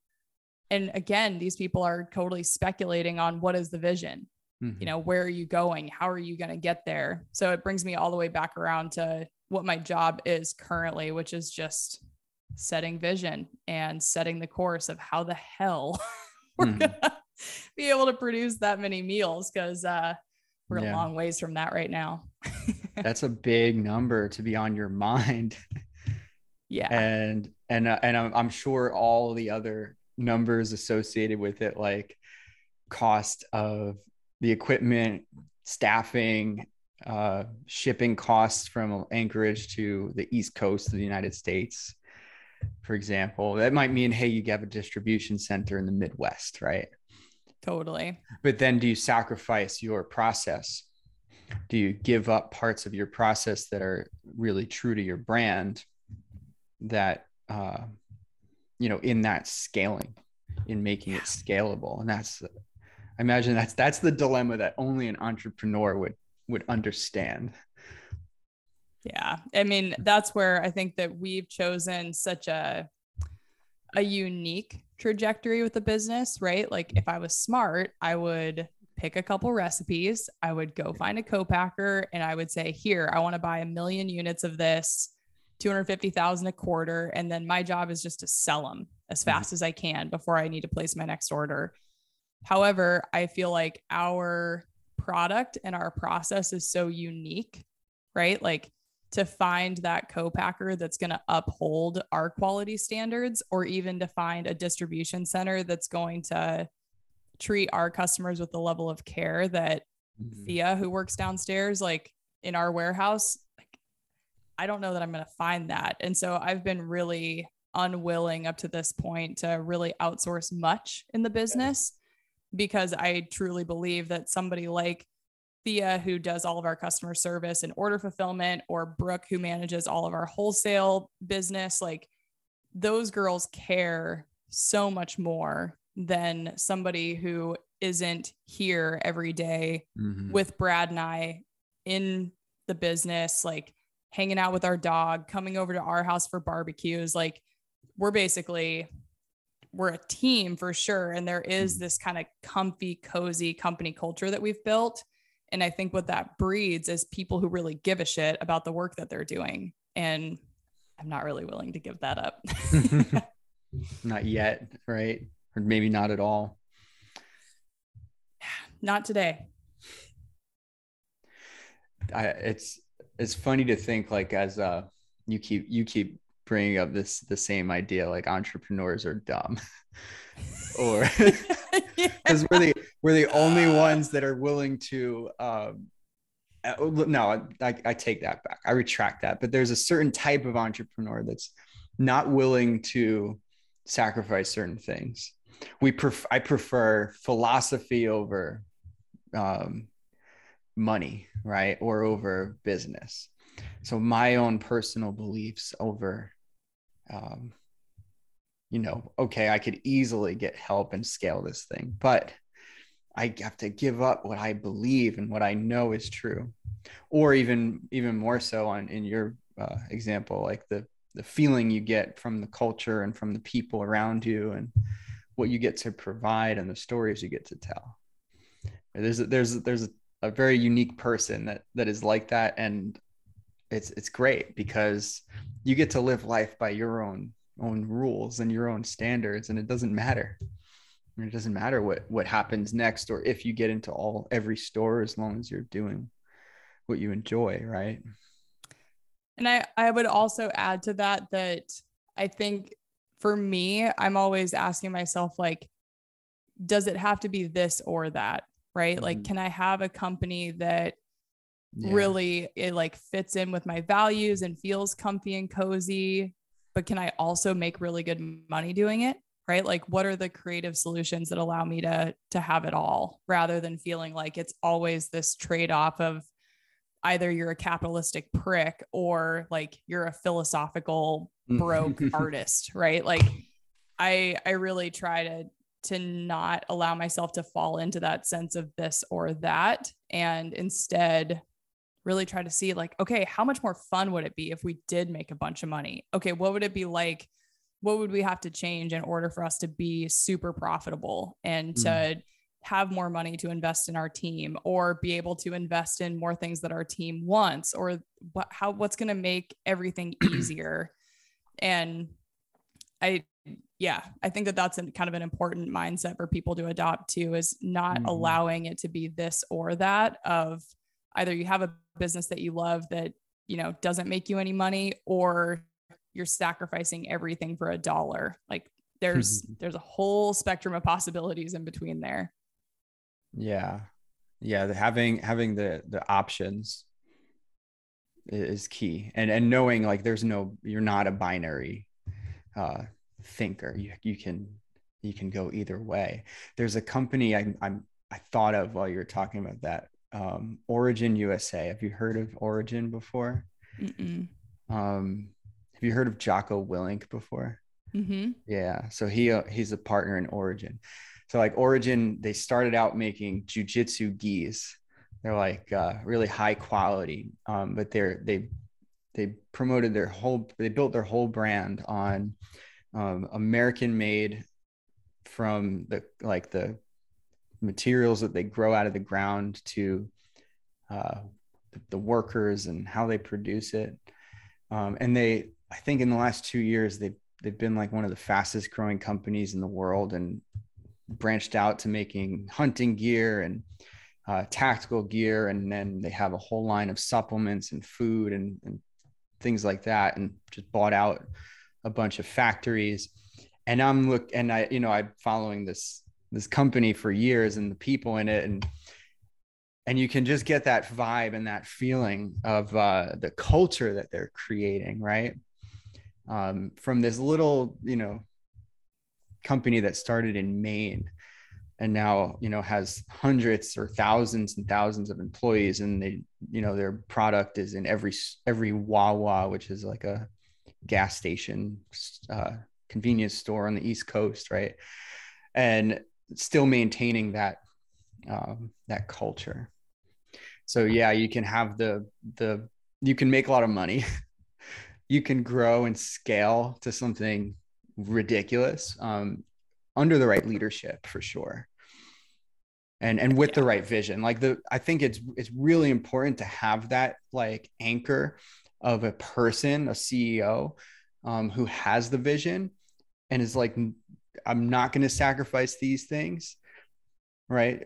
and again these people are totally speculating on what is the vision Mm-hmm. You know, where are you going? How are you going to get there? So it brings me all the way back around to what my job is currently, which is just setting vision and setting the course of how the hell we're mm-hmm. going to be able to produce that many meals because uh, we're yeah. a long ways from that right now. That's a big number to be on your mind. Yeah. And and uh, and I'm, I'm sure all the other numbers associated with it like cost of the equipment, staffing, uh, shipping costs from Anchorage to the East Coast of the United States, for example. That might mean, hey, you have a distribution center in the Midwest, right? Totally. But then do you sacrifice your process? Do you give up parts of your process that are really true to your brand that, uh, you know, in that scaling, in making it scalable? And that's I imagine that's that's the dilemma that only an entrepreneur would would understand. Yeah. I mean, that's where I think that we've chosen such a a unique trajectory with the business, right? Like if I was smart, I would pick a couple recipes. I would go find a co-packer and I would say, here, I want to buy a million units of this, 250,000 a quarter. And then my job is just to sell them as mm-hmm. fast as I can before I need to place my next order. However, I feel like our product and our process is so unique, right? Like to find that co-packer that's going to uphold our quality standards or even to find a distribution center that's going to treat our customers with the level of care that mm-hmm. Thea who works downstairs like in our warehouse like I don't know that I'm going to find that and so I've been really unwilling up to this point to really outsource much in the business because I truly believe that somebody like Thea, who does all of our customer service and order fulfillment, or Brooke, who manages all of our wholesale business, like those girls care so much more than somebody who isn't here every day mm-hmm. with Brad and I in the business, like hanging out with our dog, coming over to our house for barbecues. Like we're basically we're a team for sure. And there is mm-hmm. this kind of comfy, cozy company culture that we've built. And I think what that breeds is people who really give a shit about the work that they're doing. And I'm not really willing to give that up. not yet, right? Or maybe not at all. Not today. I, it's it's funny to think like as uh you keep you keep bringing up this the same idea like entrepreneurs are dumb. Or because we're the we're the only ones that are willing to um uh, no I, I take that back. I retract that. But there's a certain type of entrepreneur that's not willing to sacrifice certain things. We pref- i prefer philosophy over um, money right or over business. So my own personal beliefs over um, you know, okay, I could easily get help and scale this thing, but I have to give up what I believe and what I know is true, or even even more so on in your uh, example, like the the feeling you get from the culture and from the people around you and what you get to provide and the stories you get to tell. There's a, there's there's a, a very unique person that that is like that, and it's it's great because you get to live life by your own own rules and your own standards and it doesn't matter. It doesn't matter what what happens next or if you get into all every store as long as you're doing what you enjoy right? And i i would also add to that that i think for me i'm always asking myself like does it have to be this or that right? Mm-hmm. like can i have a company that yeah. really it like fits in with my values and feels comfy and cozy but can i also make really good money doing it right? Like what are the creative solutions that allow me to to have it all rather than feeling like it's always this trade-off of either you're a capitalistic prick or like you're a philosophical mm. broke artist right? Like i i really try to to not allow myself to fall into that sense of this or that and instead really try to see like okay how much more fun would it be if we did make a bunch of money okay what would it be like what would we have to change in order for us to be super profitable and mm. to have more money to invest in our team or be able to invest in more things that our team wants or what how what's going to make everything easier and i yeah i think that that's a, kind of an important mindset for people to adopt too is not mm. allowing it to be this or that of either you have a business that you love that you know doesn't make you any money or you're sacrificing everything for a dollar. Like there's there's a whole spectrum of possibilities in between there. Yeah. Yeah the, having having the the options is key. And and knowing like there's no you're not a binary uh thinker. You you can you can go either way. There's a company I, i'm i thought of while you were talking about that um, Origin USA. Have you heard of Origin before? Um, have you heard of Jocko Willink before? Mm-hmm. Yeah. So he uh, he's a partner in Origin. So like Origin, they started out making jujitsu gis. They're like uh, really high quality, um, but they're they they promoted their whole they built their whole brand on um, American made from the like the materials that they grow out of the ground to uh, the workers and how they produce it. Um, and they, I think, in the last two years, they've they've been like one of the fastest growing companies in the world and branched out to making hunting gear and uh, tactical gear, and then they have a whole line of supplements and food and, and things like that, and just bought out a bunch of factories. And I'm look, and I, you know, I'm following this this company for years and the people in it, and and you can just get that vibe and that feeling of uh, the culture that they're creating, right? Um, from this little, you know, company that started in Maine and now you know has hundreds or thousands and thousands of employees. And they you know their product is in every every wawa which is like a gas station uh, convenience store on the east coast right? And still maintaining that um, that culture. So yeah you can have the the you can make a lot of money. You can grow and scale to something ridiculous um, under the right leadership for sure. And and with yeah. the right vision. Like the i think it's it's really important to have that like anchor of a person a ceo um, who has the vision and is like i'm not going to sacrifice these things right?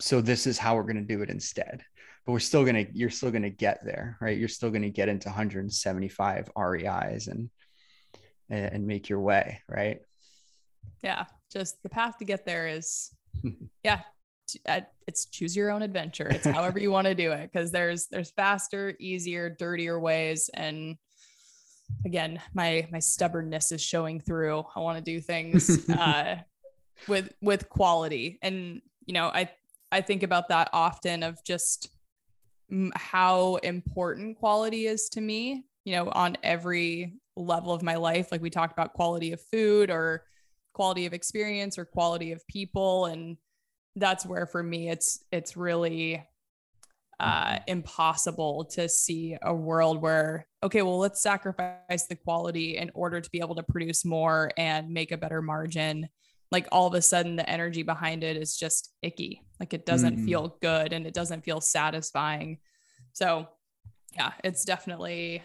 So this is how we're going to do it instead. But we're still going to you're still going to get there right? You're still going to get into 175 reis and and make your way right? Yeah just the path to get there is yeah uh, it's choose your own adventure. It's however you want to do it because there's there's faster easier dirtier ways and again my my stubbornness is showing through. I want to do things uh with with quality. And you know i i think about that often of just how important quality is to me you know on every level of my life. Like we talked about quality of food or quality of experience or quality of people. And that's where for me it's it's really uh, impossible to see a world where okay well let's sacrifice the quality in order to be able to produce more and make a better margin like all of a sudden the energy behind it is just icky like it doesn't mm-hmm. feel good and it doesn't feel satisfying so yeah it's definitely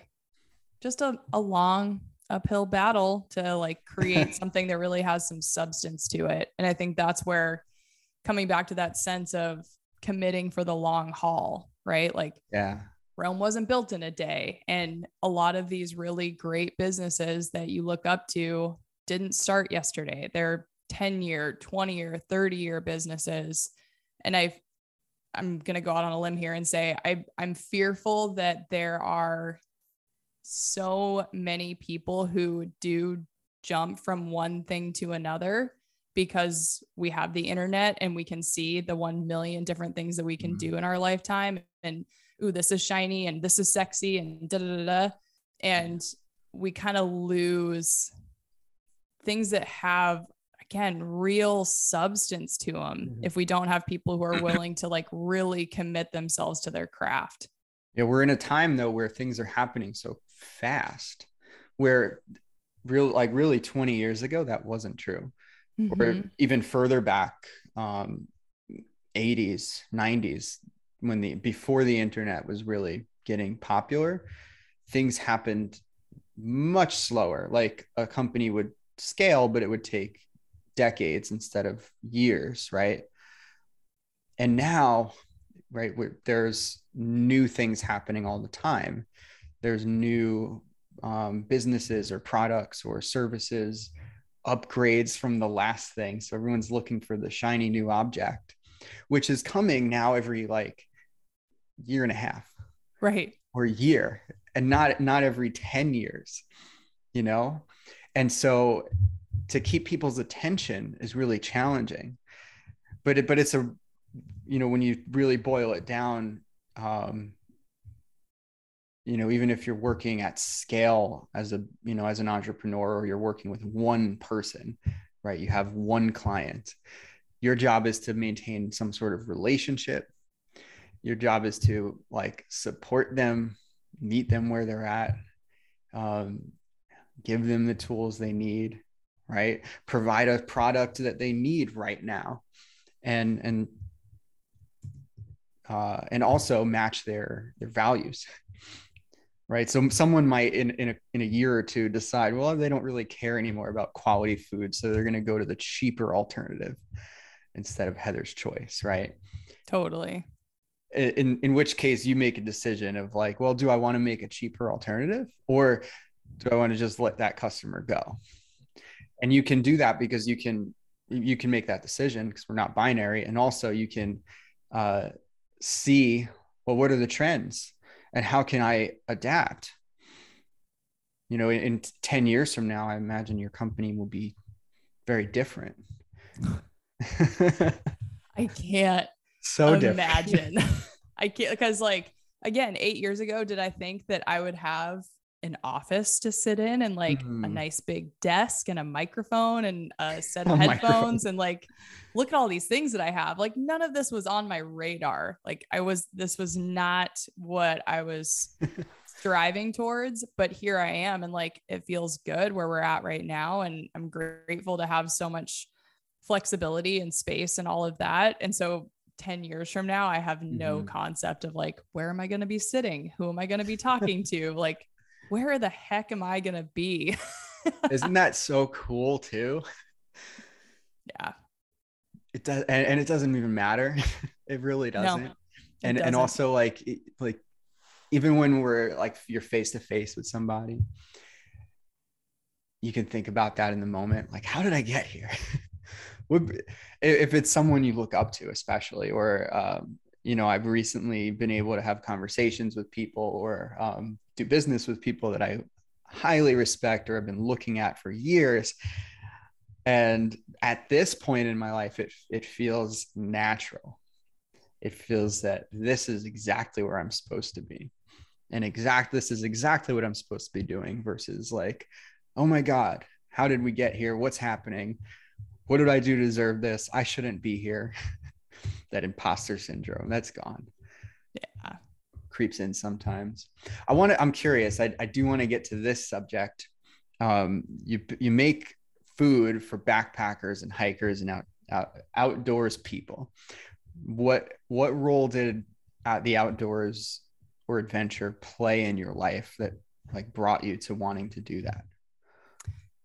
just a, a long uphill battle to like create something that really has some substance to it. And I think that's where coming back to that sense of committing for the long haul, right? Like, yeah. Rome wasn't built in a day. And a lot of these really great businesses that you look up to didn't start yesterday. They're 10 year, 20 year, 30 year businesses. And i I'm going to go out on a limb here and say I, I'm fearful that there are so many people who do jump from one thing to another because we have the internet and we can see the 1 million different things that we can mm-hmm. do in our lifetime and ooh this is shiny and this is sexy and da da da da and we kind of lose things that have again real substance to them mm-hmm. if we don't have people who are willing to like really commit themselves to their craft yeah we're in a time though where things are happening so fast where real like really 20 years ago that wasn't true mm-hmm. or even further back um 80s 90s when the before the internet was really getting popular things happened much slower. Like a company would scale but it would take decades instead of years right? And now right there's new things happening all the time. There's new um, businesses or products or services upgrades from the last thing. So everyone's looking for the shiny new object which is coming now every like year and a half right. or year and not not every 10 years you know? And so to keep people's attention is really challenging but it, but it's a you know when you really boil it down um you know even if you're working at scale as a you know as an entrepreneur or you're working with one person right you have one client your job is to maintain some sort of relationship your job is to like support them meet them where they're at um, give them the tools they need right? Provide a product that they need right now and and uh, and also match their their values right? So someone might in in a, in a year or two decide well they don't really care anymore about quality food so they're going to go to the cheaper alternative instead of heather's choice right? Totally in in which case you make a decision of like well do i want to make a cheaper alternative or do i want to just let that customer go? And you can do that because you can you can make that decision because we're not binary. And also you can uh, see well what are the trends and how can i adapt? You know in, in 10 years from now i imagine your company will be very different. I can't so imagine i can't because like again eight years ago did i think that i would have an office to sit in and like mm-hmm. a nice big desk and a microphone and a set of headphones and like look at all these things that I have. Like none of this was on my radar. Like I was this was not what I was striving towards, but here I am and like it feels good where we're at right now and I'm grateful to have so much flexibility and space and all of that. And so 10 years from now, I have no mm-hmm. concept of like, where am I going to be sitting? Who am I going to be talking to? Like, where the heck am I going to be? Isn't that so cool too? Yeah. It does. And, and it doesn't even matter. it really doesn't. No, it and, doesn't. and also like, like even when we're like, you're face to face with somebody, you can think about that in the moment. Like, how did I get here? if it's someone you look up to, especially, or, um, you know, I've recently been able to have conversations with people or um, do business with people that I highly respect or have been looking at for years. And at this point in my life, it, it feels natural. It feels that this is exactly where I'm supposed to be. And exact this is exactly what I'm supposed to be doing versus like, oh my God, how did we get here? What's happening? What did I do to deserve this? I shouldn't be here. that imposter syndrome, that's gone. Yeah creeps in sometimes. I want to, I'm curious, I, I do want to get to this subject. Um, you, you make food for backpackers and hikers and out, out outdoors people. What, what role did uh, the outdoors or adventure play in your life that like brought you to wanting to do that?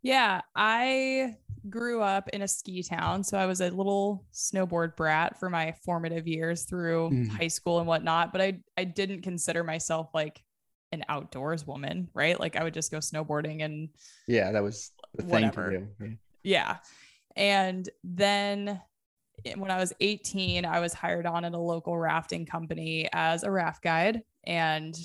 Yeah, I grew up in a ski town. So I was a little snowboard brat for my formative years through mm. high school and whatnot. But I, I didn't consider myself like an outdoors woman, right? Like I would just go snowboarding and yeah, that was the whatever. thing to do. Yeah. And then when I was 18, I was hired on at a local rafting company as a raft guide. And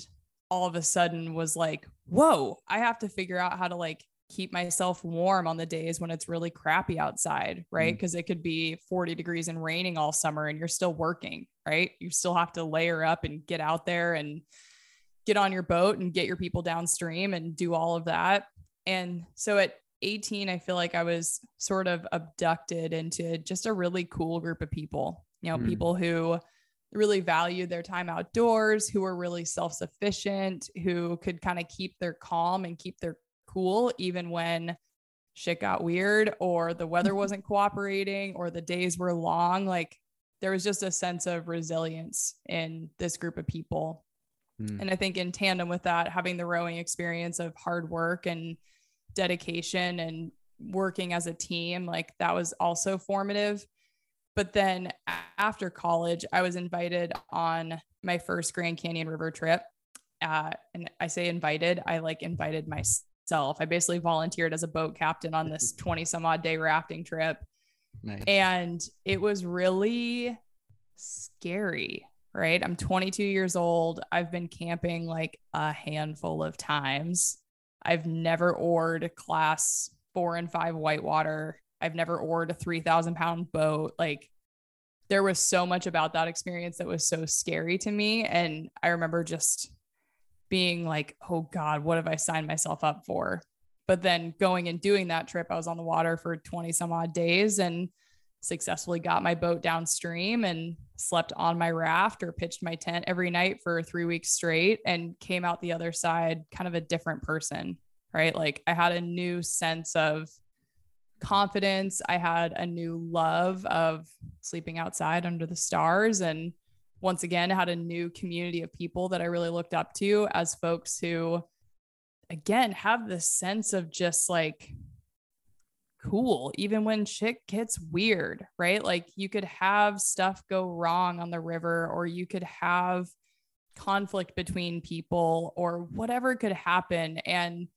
all of a sudden was like, whoa, I have to figure out how to like keep myself warm on the days when it's really crappy outside, right? Because mm. it could be 40 degrees and raining all summer and you're still working, right? You still have to layer up and get out there and get on your boat and get your people downstream and do all of that. And so at 18, I feel like I was sort of abducted into just a really cool group of people, you know, mm. people who really valued their time outdoors, who were really self sufficient, who could kind of keep their calm and keep their cool, even when shit got weird or the weather wasn't cooperating or the days were long. Like there was just a sense of resilience in this group of people. Mm. And I think in tandem with that, having the rowing experience of hard work and dedication and working as a team, like that was also formative. But then after college, I was invited on my first Grand Canyon River trip. Uh, and I say invited, I like invited myself myself. I basically volunteered as a boat captain on this 20 some odd day rafting trip. Nice. And it was really scary, right? I'm 22 years old. I've been camping like a handful of times. I've never oared class four and five whitewater. I've never oared a 3,000 pound boat. Like, there was so much about that experience that was so scary to me. And I remember just being like, oh God, what have I signed myself up for? But then going and doing that trip, I was on the water for 20 some odd days and successfully got my boat downstream and slept on my raft or pitched my tent every night for three weeks straight and came out the other side kind of a different person, right? Like I had a new sense of confidence. I had a new love of sleeping outside under the stars. And once again, had a new community of people that I really looked up to as folks who, again, have this sense of just like, cool, even when shit gets weird, right? Like you could have stuff go wrong on the river, or you could have conflict between people, or whatever could happen. And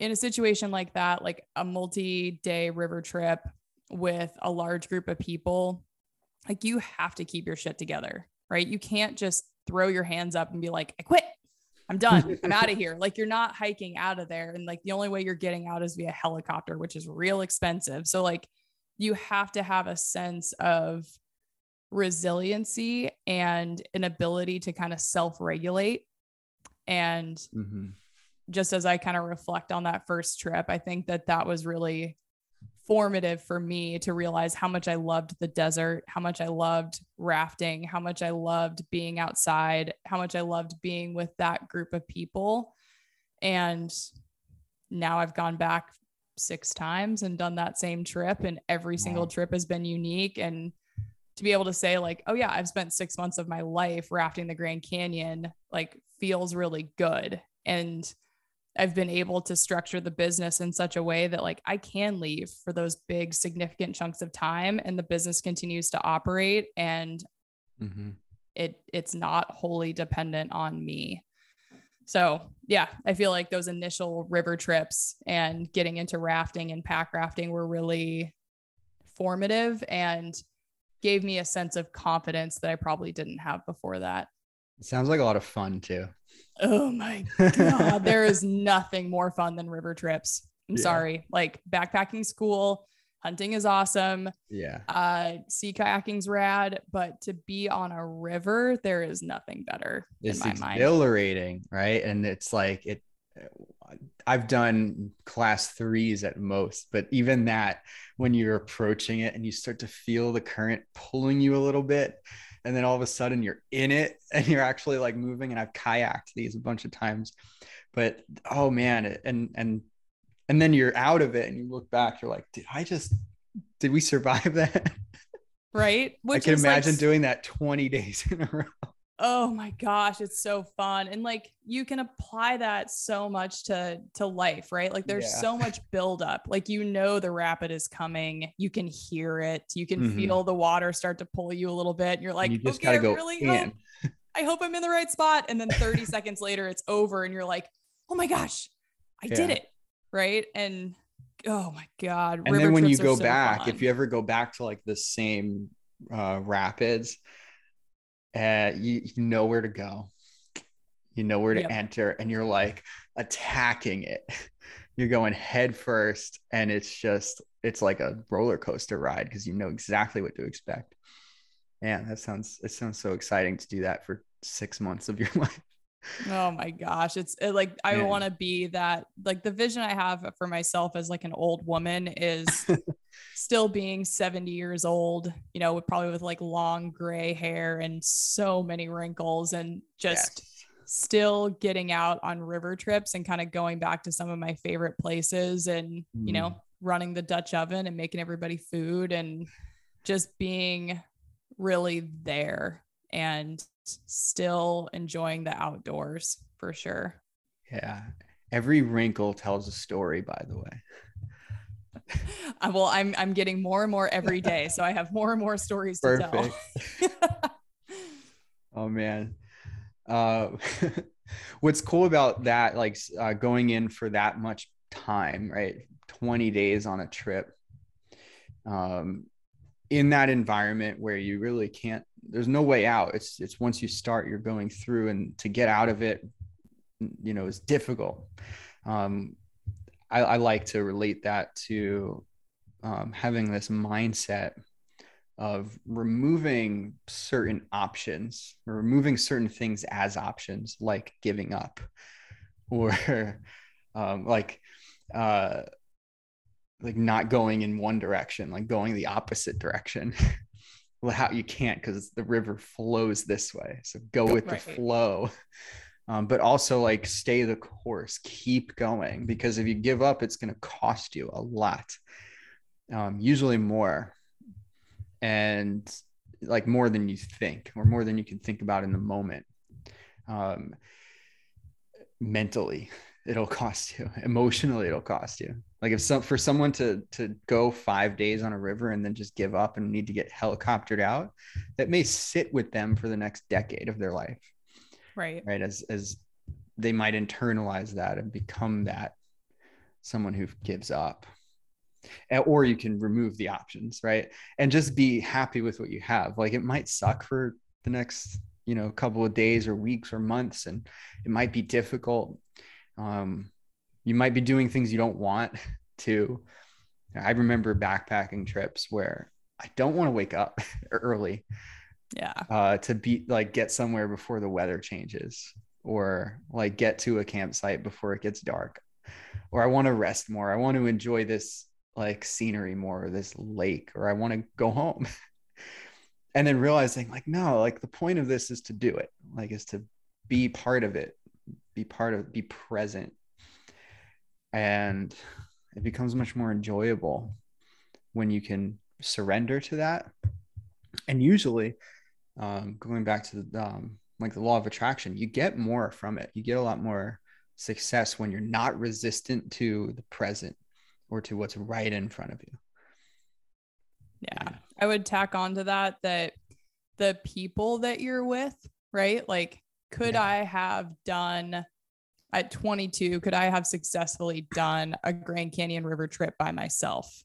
in a situation like that, like a multi day river trip with a large group of people, like you have to keep your shit together, right? You can't just throw your hands up and be like, I quit. I'm done. I'm out of here. Like you're not hiking out of there. And like the only way you're getting out is via helicopter, which is real expensive. So like you have to have a sense of resiliency and an ability to kind of self-regulate. And mm-hmm just as I kind of reflect on that first trip, I think that that was really formative for me to realize how much I loved the desert, how much I loved rafting, how much I loved being outside, how much I loved being with that group of people. And now I've gone back six times and done that same trip, and every single trip has been unique. And to be able to say, like, oh, yeah, I've spent six months of my life rafting the Grand Canyon, like, feels really good. And I've been able to structure the business in such a way that like I can leave for those big significant chunks of time and the business continues to operate and mm-hmm. it it's not wholly dependent on me. So, yeah, I feel like those initial river trips and getting into rafting and pack rafting were really formative and gave me a sense of confidence that I probably didn't have before that. It sounds like a lot of fun too. Oh my God. there is nothing more fun than river trips. I'm yeah. sorry. Like backpacking school, hunting is awesome. Yeah. Uh, sea kayaking's rad, but to be on a river, there is nothing better it's in my exhilarating, mind. right? And it's like it. I've done class threes at most, but even that, when you're approaching it and you start to feel the current pulling you a little bit, and then all of a sudden you're in it and you're actually like moving and I've kayaked these a bunch of times. But oh man and and and then you're out of it and you look back you're like did I just did we survive that? Right? Which I can imagine like... doing that 20 days in a row oh my gosh it's so fun and like you can apply that so much to to life right like there's yeah. so much buildup like you know the rapid is coming you can hear it you can mm-hmm. feel the water start to pull you a little bit And you're like you just okay, I really in. Hope, I hope I'm in the right spot and then 30 seconds later it's over and you're like oh my gosh I yeah. did it right and oh my god and then when you go so back fun. if you ever go back to like the same uh rapids uh, you, you know where to go. You know where to yep. enter and you're like attacking it. You're going head first and it's just it's like a roller coaster ride because you know exactly what to expect. Yeah that sounds it sounds so exciting to do that for six months of your life Oh my gosh. It's it, like I yeah. want to be that like the vision I have for myself as like an old woman is still being 70 years old, you know, with probably with like long gray hair and so many wrinkles and just yes. still getting out on river trips and kind of going back to some of my favorite places and, mm. you know, mm. running the Dutch oven and making everybody food and just being really there and still enjoying the outdoors for sure. Yeah. Every wrinkle tells a story, by the way. Well, I'm I'm getting more and more every day, so I have more and more stories to Perfect. tell. oh man. Uh, what's cool about that, like uh, going in for that much time, right? 20 days on a trip. Um, in that environment where you really can't there's no way out it's it's once you start you're going through and to get out of it you know is difficult um i, I like to relate that to um, having this mindset of removing certain options or removing certain things as options like giving up or um, like uh, like not going in one direction, like going the opposite direction. well, how you can't because the river flows this way. So go with right. the flow. Um, but also like stay the course, keep going because if you give up, it's going to cost you a lot. um, usually more, and like more than you think, or more than you can think about in the moment. Um, mentally, it'll cost you. Emotionally, it'll cost you. Like if some for someone to to go five days on a river and then just give up and need to get helicoptered out, that may sit with them for the next decade of their life. Right. Right. As as they might internalize that and become that someone who gives up or you can remove the options right and just be happy with what you have like it might suck for the next you know couple of days or weeks or months and it might be difficult um you might be doing things you don't want to. I remember backpacking trips where i don't want to wake up early yeah. uh to be like get somewhere before the weather changes or like get to a campsite before it gets dark. Or i want to rest more. I want to enjoy this like scenery more or this lake or i want to go home. And then realizing like no like the point of this is to do it like is to be part of it be part of be present. And it becomes much more enjoyable when you can surrender to that. And usually um, going back to the um, like the law of attraction you get more from it. You get a lot more success when you're not resistant to the present or to what's right in front of you. Yeah. I would tack on to that that the people that you're with right? Like could yeah. i have done at 22 could i have successfully done a grand canyon river trip by myself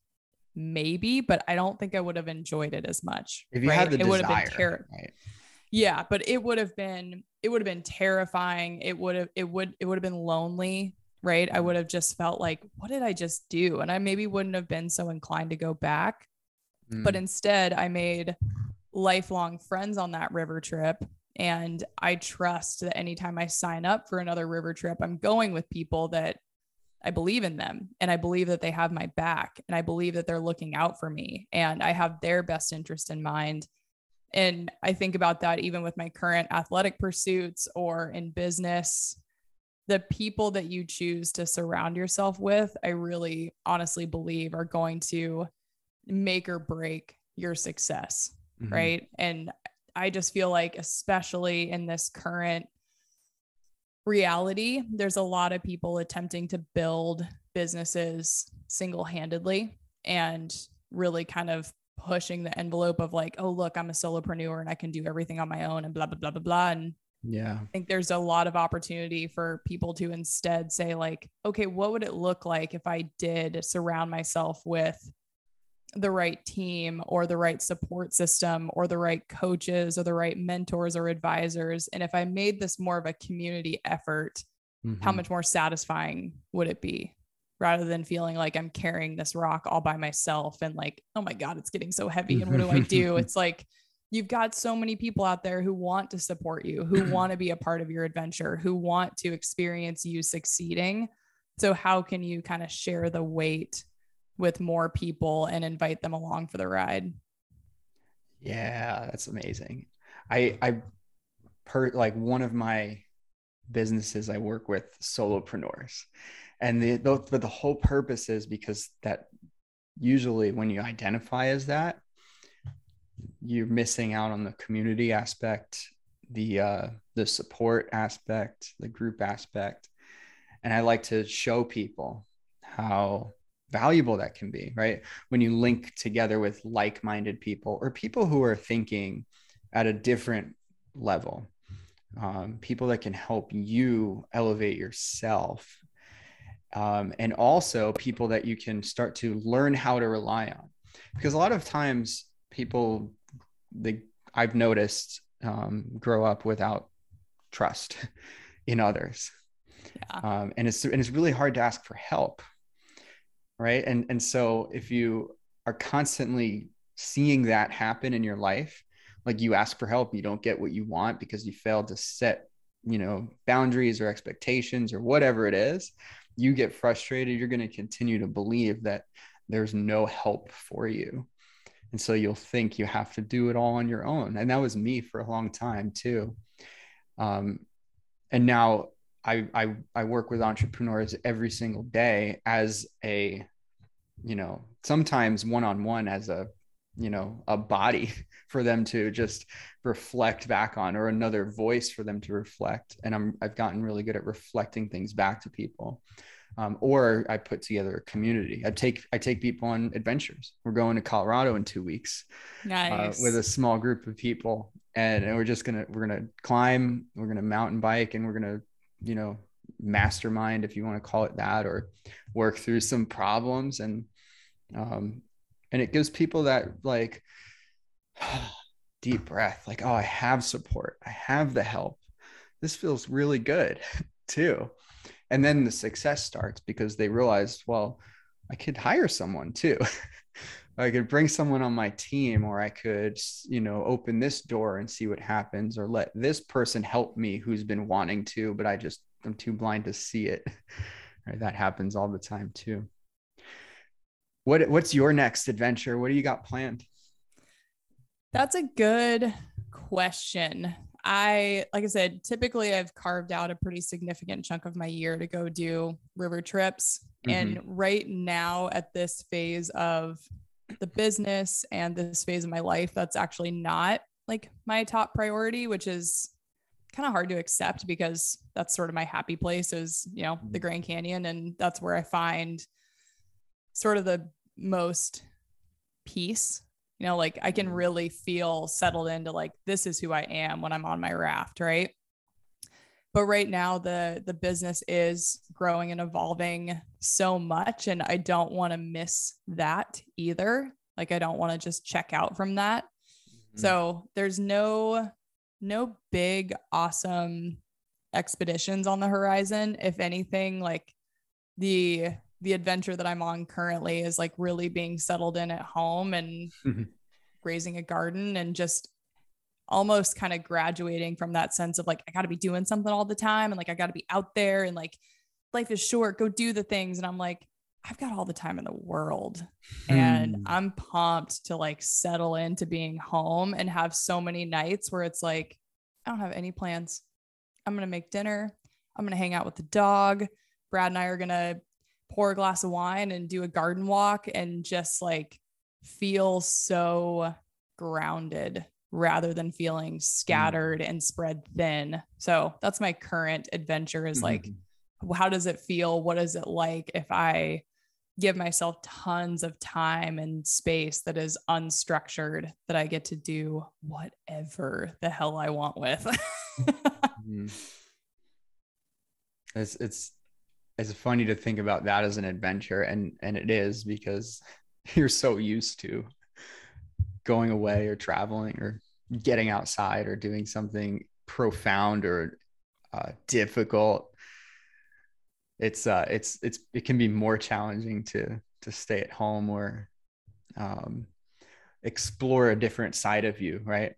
maybe but i don't think i would have enjoyed it as much if you right? had the it would have been ter- right? yeah but it would have been it would have been terrifying it would have it would it would have been lonely right i would have just felt like what did i just do and i maybe wouldn't have been so inclined to go back mm. but instead i made lifelong friends on that river trip and i trust that anytime i sign up for another river trip i'm going with people that I believe in them and I believe that they have my back and I believe that they're looking out for me and I have their best interest in mind. And I think about that even with my current athletic pursuits or in business. The people that you choose to surround yourself with, I really honestly believe are going to make or break your success. Mm-hmm. Right. And I just feel like, especially in this current reality, there's a lot of people attempting to build businesses single handedly and really kind of pushing the envelope of like, oh, look, I'm a solopreneur and I can do everything on my own and blah, blah, blah, blah, blah. And yeah, I think there's a lot of opportunity for people to instead say, like, okay, what would it look like if I did surround myself with the right team or the right support system or the right coaches or the right mentors or advisors. And if i made this more of a community effort mm-hmm. how much more satisfying would it be? Rather than feeling like i'm carrying this rock all by myself and like oh my god it's getting so heavy and what do i do? It's like you've got so many people out there who want to support you who want to be a part of your adventure who want to experience you succeeding. So how can you kind of share the weight with more people and invite them along for the ride. Yeah, that's amazing. I I per like one of my businesses I work with solopreneurs. And the, the but the whole purpose is because that usually when you identify as that you're missing out on the community aspect, the uh the support aspect, the group aspect. And I like to show people how valuable that can be, right? When you link together with like minded people or people who are thinking at a different level, um, people that can help you elevate yourself. Um, and also people that you can start to learn how to rely on. Because a lot of times people, they, I've noticed, um, grow up without trust in others. Yeah. Um, and it's and it's really hard to ask for help right? And and so if you are constantly seeing that happen in your life like you ask for help you don't get what you want because you failed to set you know boundaries or expectations or whatever it is you get frustrated you're going to continue to believe that there's no help for you. And so you'll think you have to do it all on your own. And that was me for a long time too. Um, and now I, I I work with entrepreneurs every single day as a you know, sometimes one on one as a, you know, a body for them to just reflect back on or another voice for them to reflect. And I'm, I've gotten really good at reflecting things back to people. Um, or I put together a community. I take I take people on adventures. We're going to Colorado in two weeks, nice. uh, with a small group of people, and, and we're just gonna we're gonna climb, we're gonna mountain bike, and we're gonna you know mastermind if you want to call it that, or work through some problems. And um, and it gives people that like deep breath, like oh I have support, I have the help. This feels really good too. And then the success starts because they realize well i could hire someone too i could bring someone on my team or i could you know open this door and see what happens or let this person help me who's been wanting to but i just i'm too blind to see it. Right? That happens all the time too. What what's your next adventure? What do you got planned? That's a good question. I, like I said, typically I've carved out a pretty significant chunk of my year to go do river trips. Mm-hmm. And right now, at this phase of the business and this phase of my life, that's actually not like my top priority, which is kind of hard to accept because that's sort of my happy place is, you know, the mm-hmm. Grand Canyon. And that's where I find sort of the most peace you know like i can mm-hmm. really feel settled into like this is who i am when i'm on my raft right but right now the the business is growing and evolving so much and i don't want to miss that either. Like i don't want to just check out from that. Mm-hmm. so there's no no big awesome expeditions on the horizon. If anything like the the adventure that I'm on currently is like really being settled in at home and raising a garden and just almost kind of graduating from that sense of like I got to be doing something all the time and like I got to be out there and like life is short go do the things and I'm like I've got all the time in the world and hmm. I'm pumped to like settle into being home and have so many nights where it's like I don't have any plans. I'm going to make dinner. I'm going to hang out with the dog. Brad and I are going to pour a glass of wine and do a garden walk and just like feel so grounded rather than feeling mm. scattered mm. and spread thin. So that's my current adventure is mm-hmm. like how does it feel? What is it like if I give myself tons of time and space that is unstructured that I get to do whatever the hell I want with. mm. It's it's it's funny to think about that as an adventure and and it is because you're so used to going away or traveling or getting outside or doing something profound or uh, difficult it's uh it's it's it can be more challenging to to stay at home or um explore a different side of you right?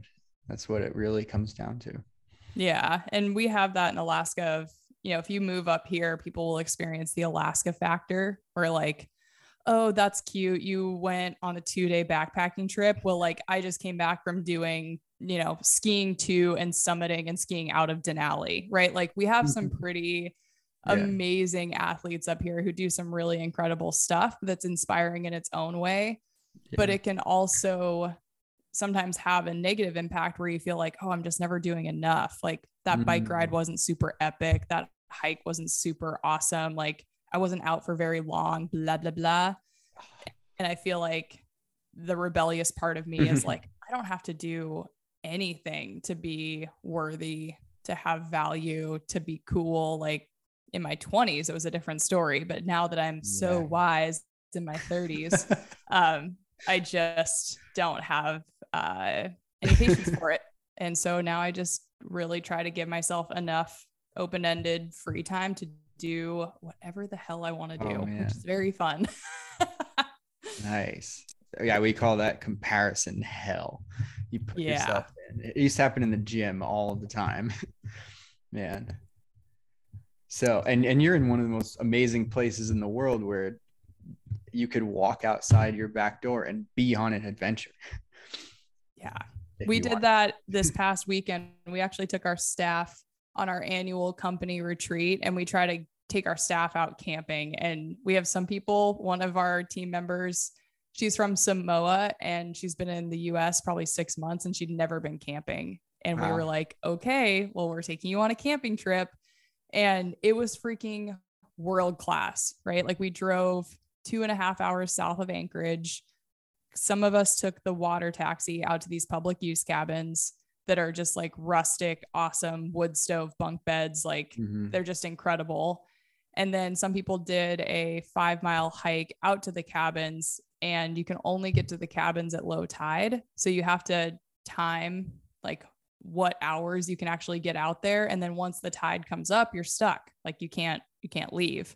That's what it really comes down to. Yeah and we have that in alaska of you know, if you move up here, people will experience the Alaska factor or like, oh, that's cute. You went on a two day backpacking trip. Well, like I just came back from doing, you know, skiing to and summiting and skiing out of Denali, right? Like we have some mm-hmm. pretty yeah. amazing athletes up here who do some really incredible stuff that's inspiring in its own way. Yeah. But it can also sometimes have a negative impact where you feel like, oh, I'm just never doing enough. Like that mm-hmm. bike ride wasn't super epic. That hike wasn't super awesome. Like I wasn't out for very long, blah, blah, blah. And I feel like the rebellious part of me is like, I don't have to do anything to be worthy, to have value, to be cool. Like in my 20s, it was a different story. But now that I'm so wise in my 30s, um, I just don't have uh, any patience for it. And so now I just really try to give myself enough open ended free time to do whatever the hell I want to oh, do, oh, which is very fun. nice. Yeah, we call that comparison hell. You put yeah. yourself in. It used to happen in the gym all the time. Man. So, and and you're in one of the most amazing places in the world where you could walk outside your back door and be on an adventure. Yeah. We did want. that this past weekend. We actually took our staff on our annual company retreat and we try to take our staff out camping. And we have some people, one of our team members, she's from Samoa and she's been in the US probably six months and she'd never been camping. And wow. we were like, okay, well, we're taking you on a camping trip. And it was freaking world class, right? Like we drove two and a half hours south of Anchorage. Some of us took the water taxi out to these public use cabins that are just like rustic, awesome wood stove bunk beds. Like mm-hmm. they're just incredible. And then some people did a five mile hike out to the cabins, and you can only get to the cabins at low tide. So you have to time like what hours you can actually get out there. And then once the tide comes up, you're stuck. Like you can't, you can't leave.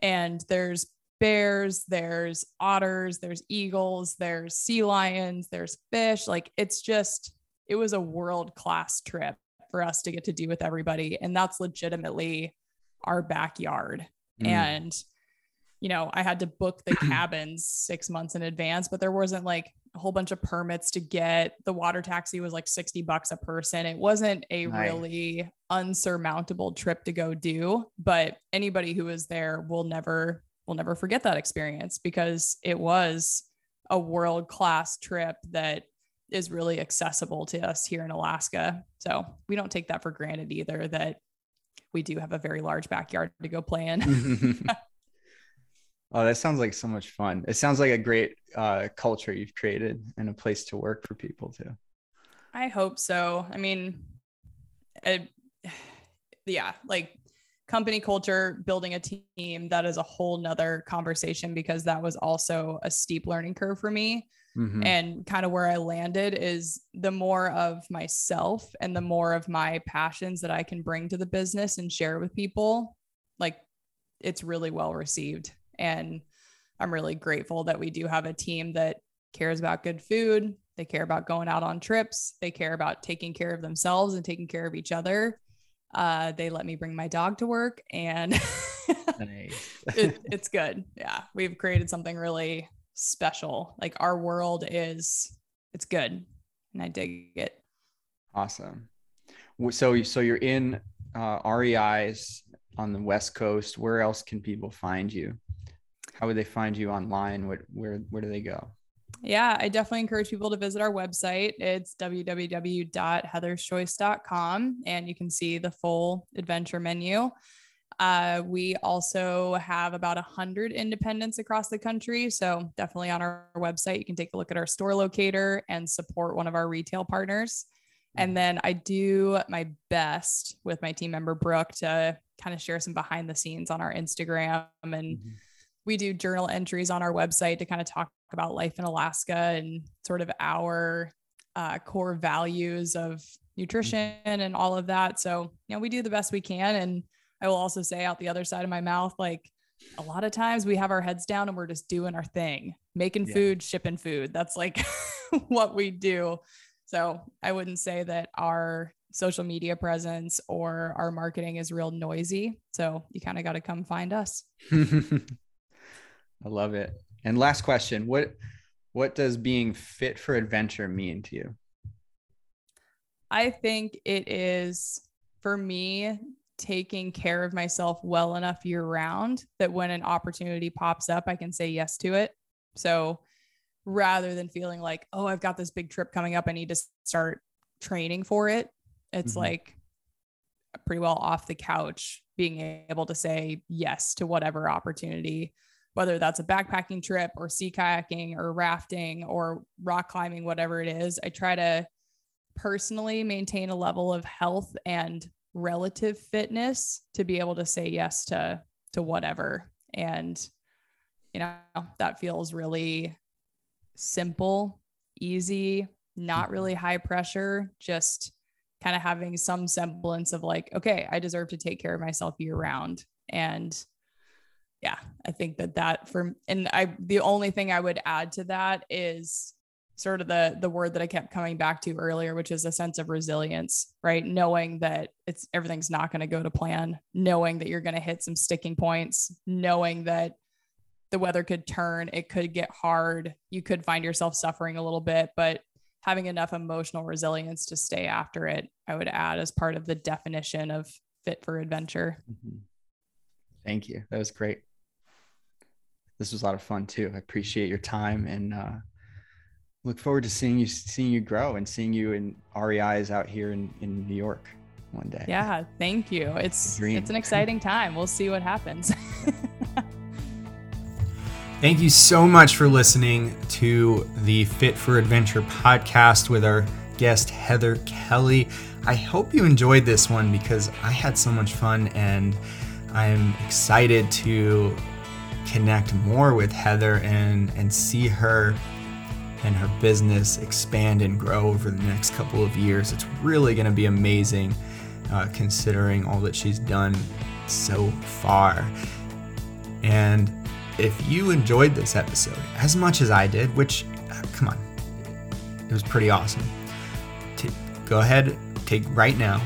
And there's bears, there's otters, there's eagles, there's sea lions, there's fish. Like it's just, it was a world class trip for us to get to do with everybody. And that's legitimately our backyard. Mm. And, you know, I had to book the cabins six months in advance, but there wasn't like a whole bunch of permits to get. The water taxi was like 60 bucks a person. It wasn't a nice. really unsurmountable trip to go do, but anybody who was there will never will never forget that experience because it was a world class trip that is really accessible to us here in Alaska. So we don't take that for granted either that we do have a very large backyard to go play in. oh, that sounds like so much fun. It sounds like a great uh, culture you've created and a place to work for people too. I hope so. I mean, it, yeah, like company culture, building a team, that is a whole nother conversation because that was also a steep learning curve for me. Mm-hmm. And kind of where I landed is the more of myself and the more of my passions that I can bring to the business and share with people, like it's really well received. And I'm really grateful that we do have a team that cares about good food. They care about going out on trips. They care about taking care of themselves and taking care of each other. Uh, they let me bring my dog to work and it, it's good. Yeah. We've created something really special. Like our world is, it's good. And I dig it. Awesome. So, so you're in uh, REIs on the West Coast. Where else can people find you? How would they find you online? What, where, where do they go? Yeah, I definitely encourage people to visit our website. It's www.heatherschoice.com and you can see the full adventure menu. Uh, we also have about 100 independents across the country. So, definitely on our website, you can take a look at our store locator and support one of our retail partners. And mm-hmm. then I do my best with my team member, Brooke, to kind of share some behind the scenes on our Instagram. And mm-hmm. we do journal entries on our website to kind of talk about life in Alaska and sort of our uh, core values of nutrition mm-hmm. and all of that. So, you know, we do the best we can. And I will also say out the other side of my mouth, like a lot of times we have our heads down and we're just doing our thing, making yeah. food, shipping food. That's like what we do. So I wouldn't say that our social media presence or our marketing is real noisy. So you kind of got to come find us. I love it. And last question, what what does being fit for adventure mean to you? I think it is for me taking care of myself well enough year round that when an opportunity pops up, I can say yes to it. So rather than feeling like, oh, I've got this big trip coming up, I need to start training for it, it's mm-hmm. like pretty well off the couch being able to say yes to whatever opportunity, whether that's a backpacking trip or sea kayaking or rafting or rock climbing, whatever it is. I try to personally maintain a level of health and relative fitness to be able to say yes to to whatever and you know that feels really simple easy not mm-hmm. really high pressure just kind of having some semblance of like okay i deserve to take care of myself year round and yeah i think that that for and i the only thing i would add to that is sort of the the word that I kept coming back to earlier, which is a sense of resilience, right? Knowing that it's everything's not going to go to plan, knowing that you're going to hit some sticking points, knowing that the weather could turn, it could get hard, you could find yourself suffering a little bit, but having enough emotional resilience to stay after it, I would add as part of the definition of fit for adventure. Mm-hmm. Thank you. That was great. This was a lot of fun too. I appreciate your time and uh, look forward to seeing you seeing you grow and seeing you in REIs out here in, in New York one day. Yeah, thank you. It's it's an exciting time. We'll see what happens. Thank you so much for listening to the Fit for Adventure podcast with our guest, Heather Kelly. I hope you enjoyed this one because I had so much fun and I'm excited to connect more with Heather and, and see her and her business expand and grow over the next couple of years. It's really going to be amazing uh, considering all that she's done so far. And if you enjoyed this episode as much as I did, which, uh, come on, it was pretty awesome, to go ahead, take right now,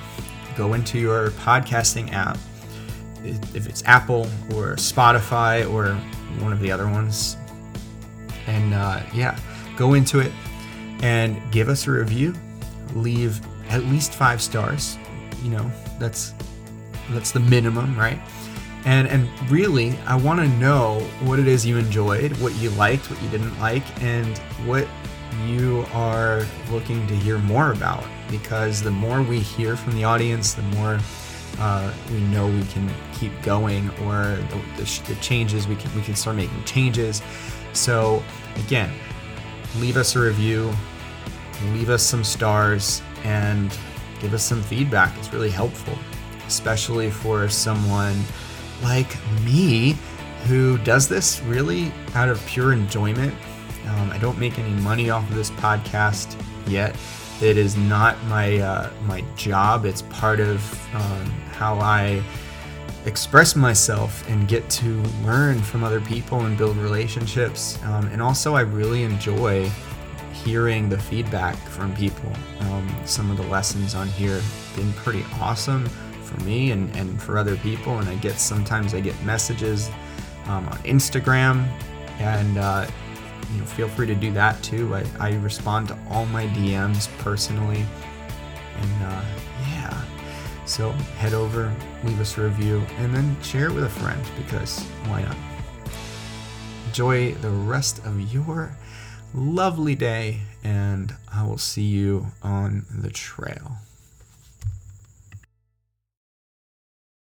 go into your podcasting app. If it's Apple or Spotify or one of the other ones, and uh, yeah, go into it and give us a review. Leave at least five stars. You know, that's that's the minimum, right? and and really i want to know what it is you enjoyed what you liked what you didn't like and what you are looking to hear more about because the more we hear from the audience the more uh, we know we can keep going or the, the, the changes we can we can start making changes so again leave us a review leave us some stars and give us some feedback it's really helpful especially for someone like me who does this really out of pure enjoyment. Um, I don't make any money off of this podcast yet. It is not my uh, my job. It's part of um, how I express myself and get to learn from other people and build relationships. Um, and also, I really enjoy hearing the feedback from people. Um, some of the lessons on here have been pretty awesome for me and, and for other people. And I get sometimes I get messages um, on Instagram, and uh, you know, feel free to do that too. I, I respond to all my DMs personally, and uh. So head over, leave us a review, and then share it with a friend because why not? Enjoy the rest of your lovely day, and I will see you on the trail.